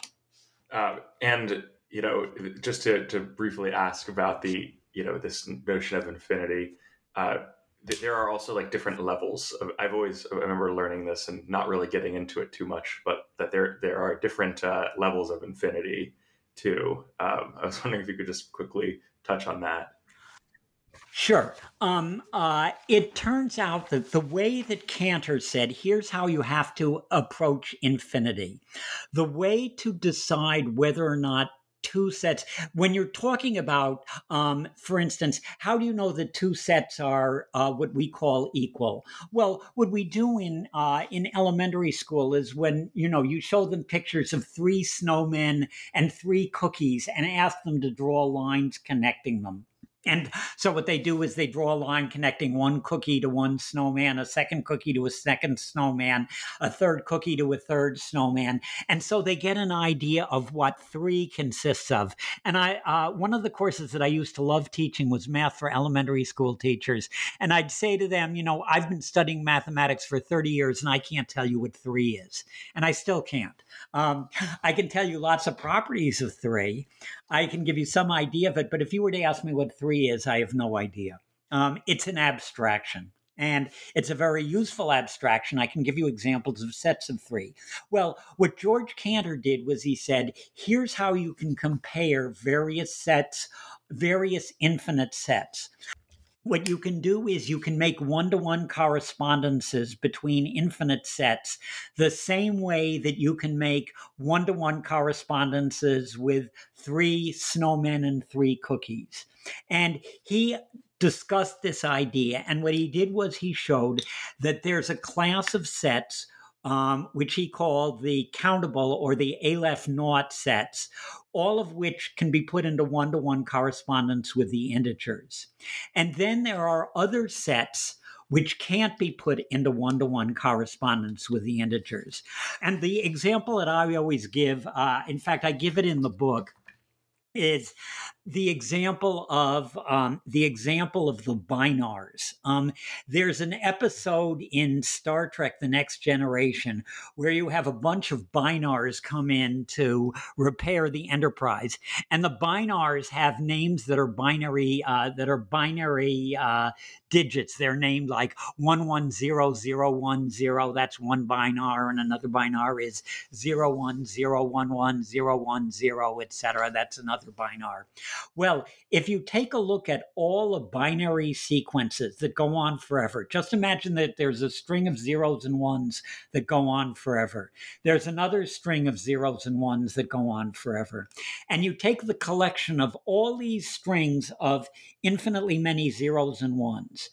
Uh, and, you know, just to, to briefly ask about the, you know, this notion of infinity, uh, there are also like different levels. Of, I've always I remember learning this and not really getting into it too much, but that there there are different uh, levels of infinity too. Um, I was [LAUGHS] wondering if you could just quickly touch on that.
Sure. Um, uh, it turns out that the way that Cantor said, here's how you have to approach infinity. The way to decide whether or not two sets, when you're talking about, um, for instance, how do you know that two sets are uh, what we call equal? Well, what we do in uh, in elementary school is when you know you show them pictures of three snowmen and three cookies and ask them to draw lines connecting them. And so what they do is they draw a line connecting one cookie to one snowman, a second cookie to a second snowman, a third cookie to a third snowman, and so they get an idea of what three consists of. And I, uh, one of the courses that I used to love teaching was math for elementary school teachers, and I'd say to them, you know, I've been studying mathematics for thirty years, and I can't tell you what three is, and I still can't. Um, I can tell you lots of properties of three. I can give you some idea of it, but if you were to ask me what three is, I have no idea. Um, it's an abstraction. And it's a very useful abstraction. I can give you examples of sets of three. Well, what George Cantor did was he said, here's how you can compare various sets, various infinite sets what you can do is you can make one to one correspondences between infinite sets the same way that you can make one to one correspondences with three snowmen and three cookies. And he discussed this idea. And what he did was he showed that there's a class of sets um, which he called the countable or the Aleph naught sets, all of which can be put into one to one correspondence with the integers. And then there are other sets which can't be put into one to one correspondence with the integers. And the example that I always give, uh, in fact, I give it in the book, is the example of um, the example of the Bynars. Um, there's an episode in Star Trek: The Next Generation where you have a bunch of Bynars come in to repair the Enterprise, and the Bynars have names that are binary uh, that are binary uh, digits. They're named like one one zero zero one zero. That's one Bynar, and another Bynar is zero one zero one one zero one zero, etc. That's another Bynar. Well, if you take a look at all the binary sequences that go on forever, just imagine that there's a string of zeros and ones that go on forever. There's another string of zeros and ones that go on forever. And you take the collection of all these strings of infinitely many zeros and ones.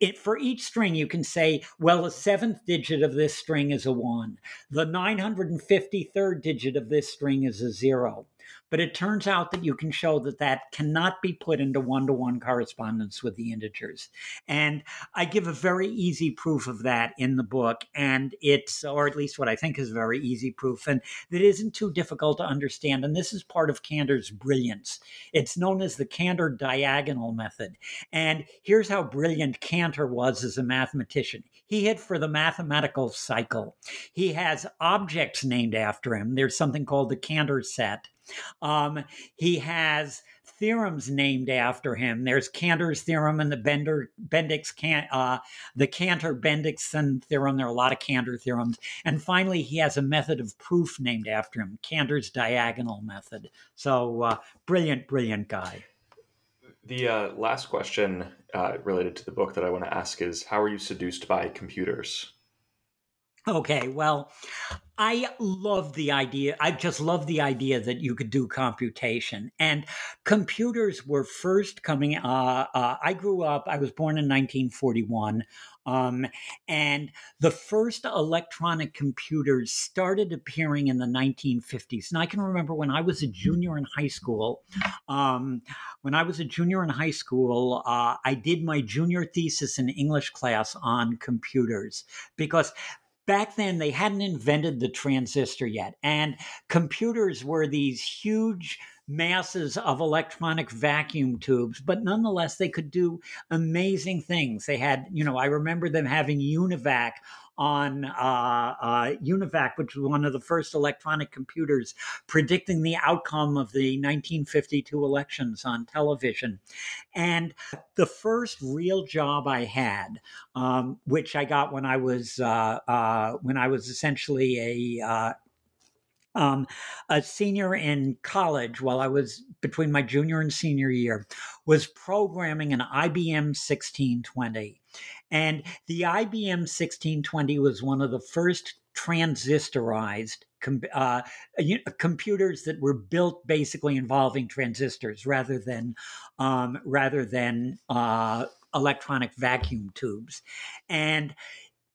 It, for each string, you can say, well, the seventh digit of this string is a one. The 953rd digit of this string is a zero. But it turns out that you can show that that cannot be put into one to one correspondence with the integers. And I give a very easy proof of that in the book. And it's, or at least what I think is very easy proof, and that isn't too difficult to understand. And this is part of Cantor's brilliance. It's known as the Cantor diagonal method. And here's how brilliant Cantor was as a mathematician. He hit for the mathematical cycle. He has objects named after him. There's something called the Cantor set. Um, he has theorems named after him. There's Cantor's theorem and the Bender Bendix can uh, the Cantor Bendixson theorem. There are a lot of Cantor theorems, and finally he has a method of proof named after him, Cantor's diagonal method. So uh, brilliant, brilliant guy.
The uh, last question uh, related to the book that I want to ask is: How are you seduced by computers?
Okay, well, I love the idea. I just love the idea that you could do computation. And computers were first coming. Uh, uh, I grew up, I was born in 1941. Um, and the first electronic computers started appearing in the 1950s. And I can remember when I was a junior in high school, um, when I was a junior in high school, uh, I did my junior thesis in English class on computers because back then they hadn't invented the transistor yet and computers were these huge masses of electronic vacuum tubes, but nonetheless, they could do amazing things. They had, you know, I remember them having UNIVAC on uh, uh, UNIVAC, which was one of the first electronic computers, predicting the outcome of the 1952 elections on television. And the first real job I had, um, which I got when I was uh, uh when I was essentially a uh, um, a senior in college while I was between my junior and senior year was programming an IBM 1620. And the IBM 1620 was one of the first transistorized uh, computers that were built basically involving transistors rather than um, rather than uh, electronic vacuum tubes. And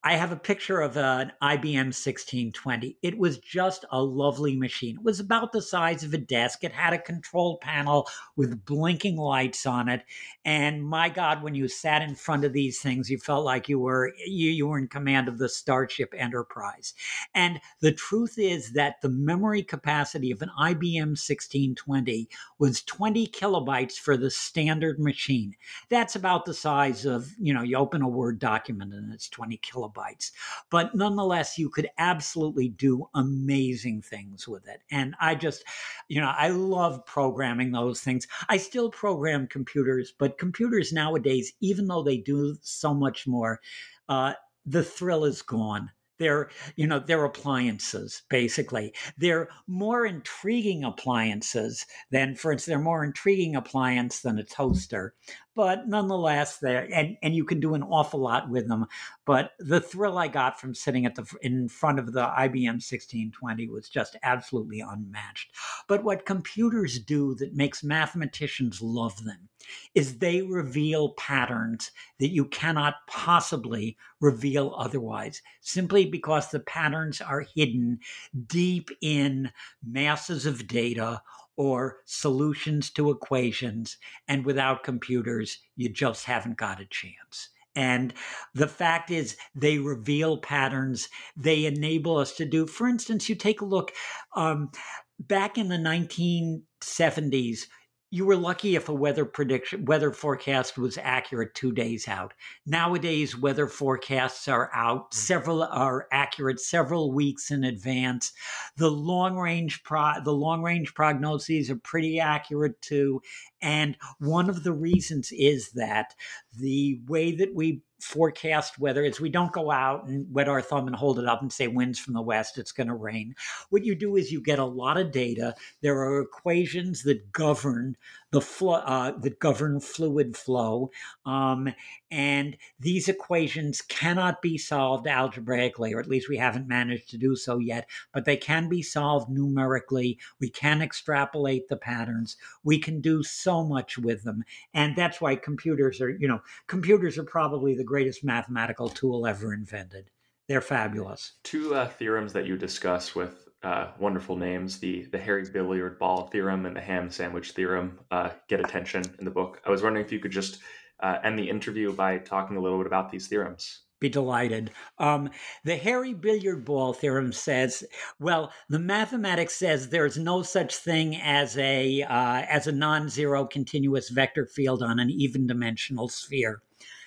I have a picture of an IBM 1620. It was just a lovely machine. It was about the size of a desk. It had a control panel with blinking lights on it. And my God, when you sat in front of these things, you felt like you were you, you were in command of the Starship Enterprise. And the truth is that the memory capacity of an IBM 1620 was 20 kilobytes for the standard machine. That's about the size of, you know, you open a Word document and it's 20 kilobytes kilobytes. But nonetheless, you could absolutely do amazing things with it. And I just, you know, I love programming those things. I still program computers, but computers nowadays, even though they do so much more, uh, the thrill is gone they're, you know, they're appliances, basically. They're more intriguing appliances than, for instance, they're more intriguing appliance than a toaster. But nonetheless, they're, and, and you can do an awful lot with them. But the thrill I got from sitting at the in front of the IBM 1620 was just absolutely unmatched. But what computers do that makes mathematicians love them is they reveal patterns that you cannot possibly reveal otherwise, simply because the patterns are hidden deep in masses of data or solutions to equations. And without computers, you just haven't got a chance. And the fact is, they reveal patterns. They enable us to do, for instance, you take a look um, back in the 1970s, you were lucky if a weather prediction weather forecast was accurate two days out. Nowadays weather forecasts are out mm. several are accurate several weeks in advance. The long range pro the long range prognoses are pretty accurate too. And one of the reasons is that the way that we forecast weather is we don't go out and wet our thumb and hold it up and say winds from the west, it's going to rain. What you do is you get a lot of data. There are equations that govern the flow uh, that govern fluid flow, um, and these equations cannot be solved algebraically, or at least we haven't managed to do so yet. But they can be solved numerically. We can extrapolate the patterns. We can do so much with them, and that's why computers are, you know, computers are probably the greatest mathematical tool ever invented. They're fabulous.
Two uh, theorems that you discuss with uh, wonderful names. The the hairy billiard ball theorem and the ham sandwich theorem uh, get attention in the book. I was wondering if you could just uh, end the interview by talking a little bit about these theorems.
Be delighted. Um, the hairy billiard ball theorem says, well, the mathematics says there's no such thing as a uh, as a non-zero continuous vector field on an even dimensional sphere.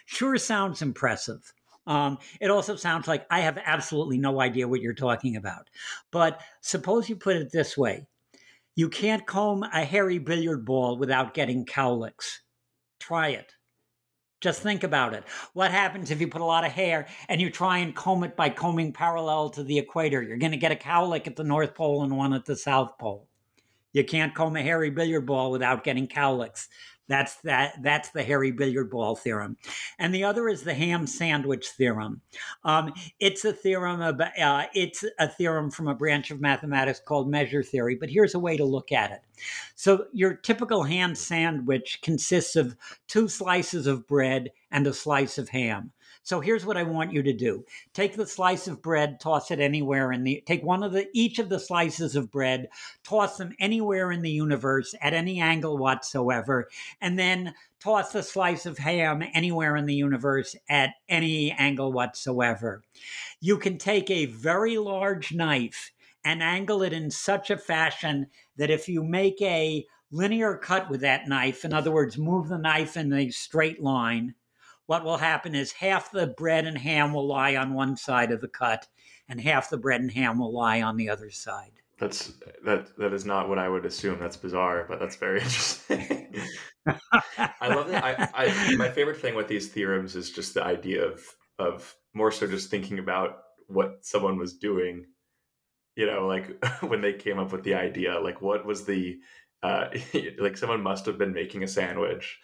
Sure sounds impressive. Um, it also sounds like I have absolutely no idea what you're talking about. But suppose you put it this way you can't comb a hairy billiard ball without getting cowlicks. Try it. Just think about it. What happens if you put a lot of hair and you try and comb it by combing parallel to the equator? You're going to get a cowlick at the North Pole and one at the South Pole. You can't comb a hairy billiard ball without getting cowlicks. That's that. That's the hairy billiard ball theorem, and the other is the ham sandwich theorem. Um, it's a theorem about. Uh, it's a theorem from a branch of mathematics called measure theory. But here's a way to look at it. So your typical ham sandwich consists of two slices of bread and a slice of ham. So here's what I want you to do. Take the slice of bread, toss it anywhere in the take one of the each of the slices of bread, toss them anywhere in the universe at any angle whatsoever, and then toss the slice of ham anywhere in the universe at any angle whatsoever. You can take a very large knife and angle it in such a fashion that if you make a linear cut with that knife, in other words, move the knife in a straight line, what will happen is half the bread and ham will lie on one side of the cut and half the bread and ham will lie on the other side.
That's that that is not what I would assume. That's bizarre, but that's very [LAUGHS] interesting. I love that. I, I my favorite thing with these theorems is just the idea of of more so just thinking about what someone was doing. You know, like [LAUGHS] when they came up with the idea, like what was the uh, [LAUGHS] like someone must have been making a sandwich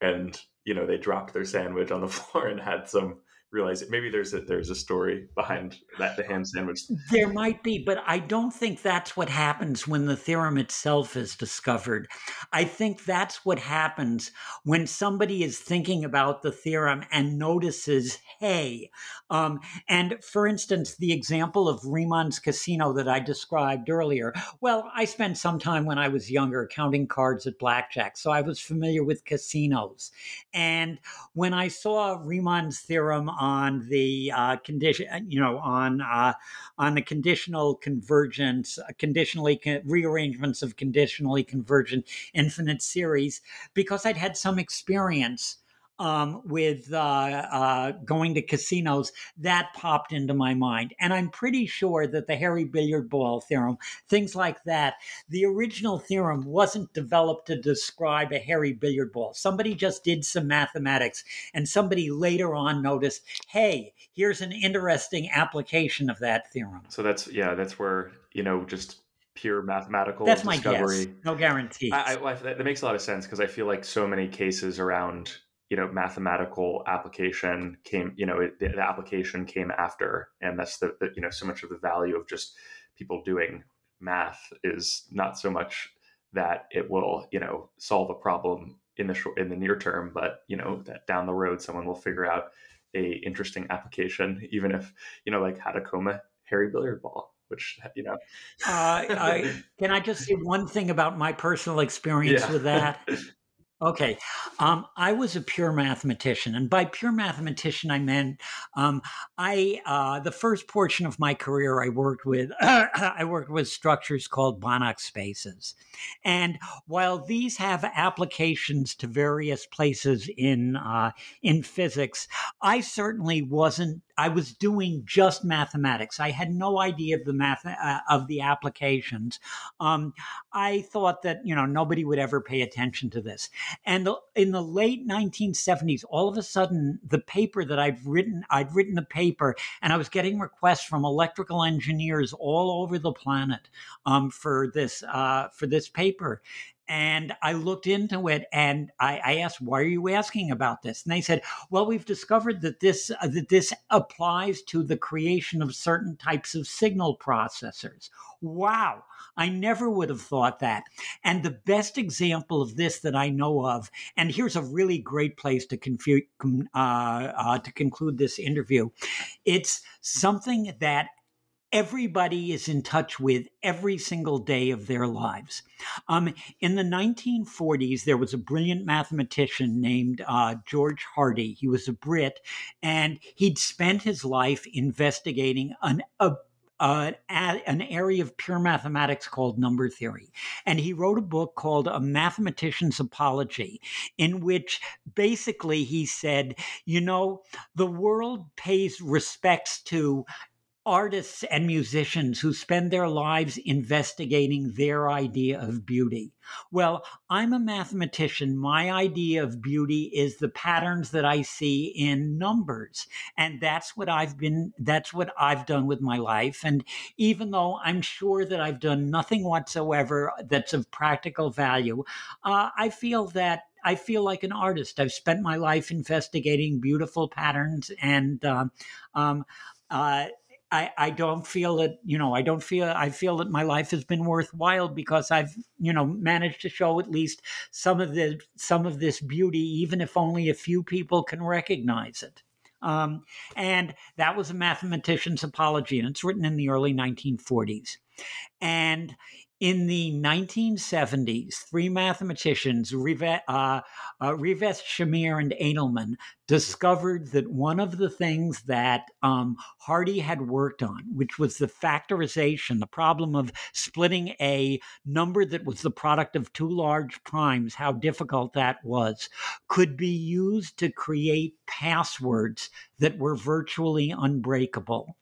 and you know they dropped their sandwich on the [LAUGHS] floor and had some realize it. Maybe there's a there's a story behind that the ham sandwich.
There might be, but I don't think that's what happens when the theorem itself is discovered. I think that's what happens when somebody is thinking about the theorem and notices, hey, um, and for instance, the example of Riemann's casino that I described earlier. Well, I spent some time when I was younger counting cards at blackjack, so I was familiar with casinos. And when I saw Riemann's theorem on the uh, condition, uh, you know, on uh, on the conditional convergence, uh, conditionally con- rearrangements of conditionally convergent infinite series, because I'd had some experience um, with uh, uh, going to casinos, that popped into my mind. And I'm pretty sure that the hairy billiard ball theorem, things like that, the original theorem wasn't developed to describe a Harry billiard ball. Somebody just did some mathematics, and somebody later on noticed, hey, here's an interesting application of that theorem.
So that's, yeah, that's where, you know, just pure mathematical
that's
discovery.
my guess no guarantee
I, I, that makes a lot of sense because i feel like so many cases around you know mathematical application came you know it, the, the, application came after and that's the, the, you know so much of the value of just people doing math is not so much that it will you know solve a problem in the short in the near term but you know that down the road someone will figure out a interesting application even if you know like how to comb a hairy billiard ball which you know
uh, I, [LAUGHS] can i just say one thing about my personal experience yeah. with that [LAUGHS] Okay. Um, I was a pure mathematician. And by pure mathematician, I meant um, I, uh, the first portion of my career, I worked with, [CLEARS THROAT] I worked with structures called Banach spaces. And while these have applications to various places in, uh, in physics, I certainly wasn't I was doing just mathematics. I had no idea of the math uh, of the applications. Um, I thought that you know nobody would ever pay attention to this. And in the late 1970s, all of a sudden, the paper that I'd written, I'd written a paper, and I was getting requests from electrical engineers all over the planet um, for this uh, for this paper. And I looked into it and I, I, asked, why are you asking about this? And they said, well, we've discovered that this, uh, that this applies to the creation of certain types of signal processors. Wow. I never would have thought that. And the best example of this that I know of, and here's a really great place to, confu- uh, uh, to conclude this interview. It's something that everybody is in touch with every single day of their lives. Um, in the 1940s, there was a brilliant mathematician named uh, George Hardy. He was a Brit, and he'd spent his life investigating an, a uh, an area of pure mathematics called number theory. And he wrote a book called A Mathematician's Apology, in which basically he said, you know, the world pays respects to artists and musicians who spend their lives investigating their idea of beauty. Well, I'm a mathematician. My idea of beauty is the patterns that I see in numbers. And that's what I've been, that's what I've done with my life. And even though I'm sure that I've done nothing whatsoever that's of practical value, uh, I feel that I feel like an artist. I've spent my life investigating beautiful patterns, and um, um, uh, I, I don't feel that you know I don't feel I feel that my life has been worthwhile because I've you know managed to show at least some of the some of this beauty even if only a few people can recognize it. Um, and that was a mathematician's apology, and it's written in the early 1940s. And in the 1970s, three mathematicians, Rive, uh, uh, Shamir, and Adleman, discovered that one of the things that um, Hardy had worked on, which was the factorization, the problem of splitting a number that was the product of two large primes, how difficult that was, could be used to create passwords that were virtually unbreakable.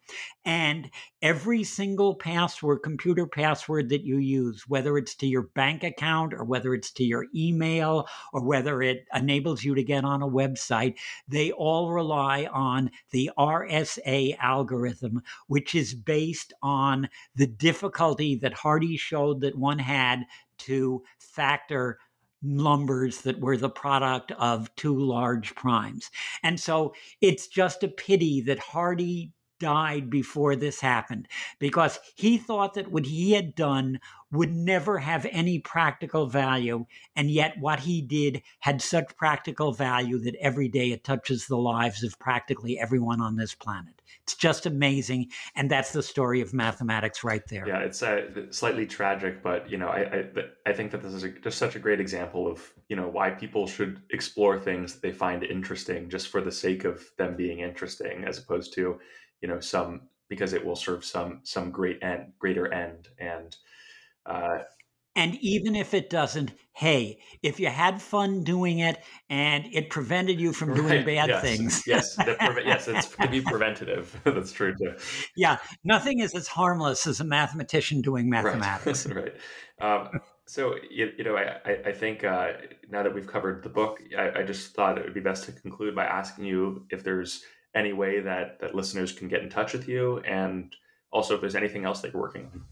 And every single password, computer password that you use, whether it's to your bank account or whether it's to your email or whether it enables you to get on a website, they all rely on the RSA algorithm, which is based on the difficulty that Hardy showed that one had to factor numbers that were the product of two large primes. And so it's just a pity that Hardy died before this happened because he thought that what he had done would never have any practical value. And yet, what he did had such practical value that every day it touches the lives of practically everyone on this planet. It's just amazing. And that's the story of mathematics right there.
Yeah, it's uh, slightly tragic, but, you know, I, I, I think that this is a, just such a great example of, you know, why people should explore things that they find interesting just for the sake of them being interesting, as opposed to, you know some because it will serve some some great end greater end and uh,
and even if it doesn't, hey, if you had fun doing it and it prevented you from doing right. bad
yes.
things.
yes, pre- [LAUGHS] yes, it's to be preventative. [LAUGHS] That's true too.
Yeah, nothing is as harmless as a mathematician doing [LAUGHS] mathematics.
Right. right. Um, so you, you, know, I, I think uh, now that we've covered the book, I, I just thought it would be best to conclude by asking you if there's any way that that listeners can get in touch with you, and also if there's anything else that you're working on.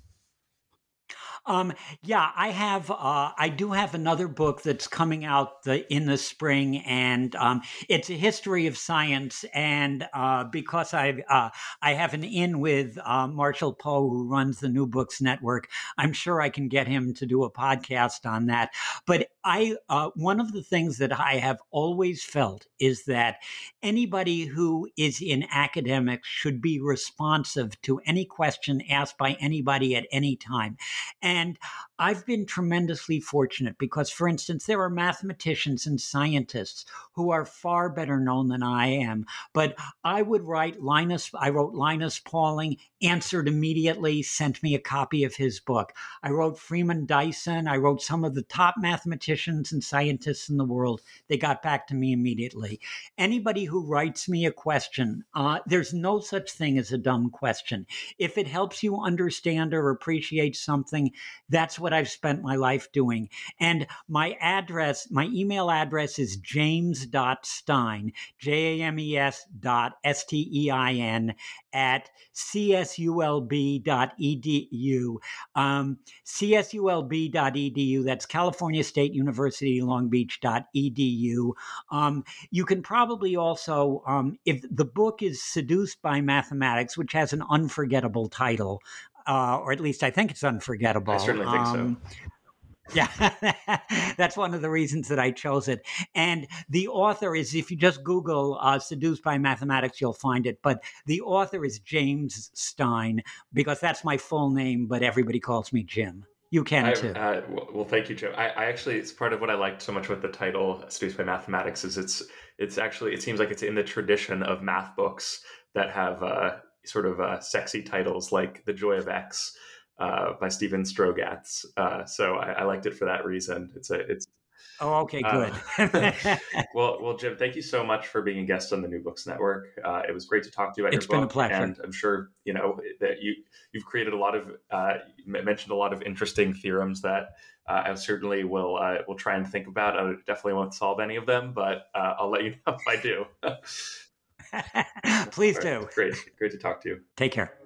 Um, yeah, I have. Uh, I do have another book that's coming out the, in the spring, and um, it's a history of science. And uh, because I uh, I have an in with uh, Marshall Poe, who runs the New Books Network, I'm sure I can get him to do a podcast on that. But I uh, one of the things that I have always felt is that anybody who is in academics should be responsive to any question asked by anybody at any time. And I've been tremendously fortunate because, for instance, there are mathematicians and scientists who are far better known than I am. But I would write Linus, I wrote Linus Pauling, answered immediately, sent me a copy of his book. I wrote Freeman Dyson, I wrote some of the top mathematicians and scientists in the world. They got back to me immediately. Anybody who writes me a question, uh, there's no such thing as a dumb question. If it helps you understand or appreciate something, that's what I've spent my life doing. And my address, my email address is james.stein, J A M E S dot S T E I N at csulb.edu. Um, csulb.edu, that's California State University Long Beach.edu. Um, you can probably also, um, if the book is Seduced by Mathematics, which has an unforgettable title, uh, or at least I think it's unforgettable. I
certainly think um, so.
Yeah, [LAUGHS] that's one of the reasons that I chose it. And the author is, if you just Google uh, Seduced by Mathematics, you'll find it. But the author is James Stein, because that's my full name, but everybody calls me Jim. You can
I,
too.
Uh, well, thank you, Jim. I, I, actually, it's part of what I liked so much with the title "Seduced by Mathematics" is it's it's actually it seems like it's in the tradition of math books that have uh, sort of uh, sexy titles like The Joy of X uh, by Stephen Strogatz. Uh, so I, I, liked it for that reason. It's a it's.
Oh, okay, uh, good. [LAUGHS] [LAUGHS]
well, well, Jim, thank you so much for being a guest on the New Books Network. Uh, it was great to talk to you about
it's
your book.
It's been a pleasure,
and I'm sure you know that you you've created a lot of uh, mentioned a lot of interesting theorems that uh, I certainly will uh, will try and think about. I definitely won't solve any of them, but uh, I'll let you [LAUGHS] know if I do. [LAUGHS]
Please do.
Great. Great to talk to you.
Take care.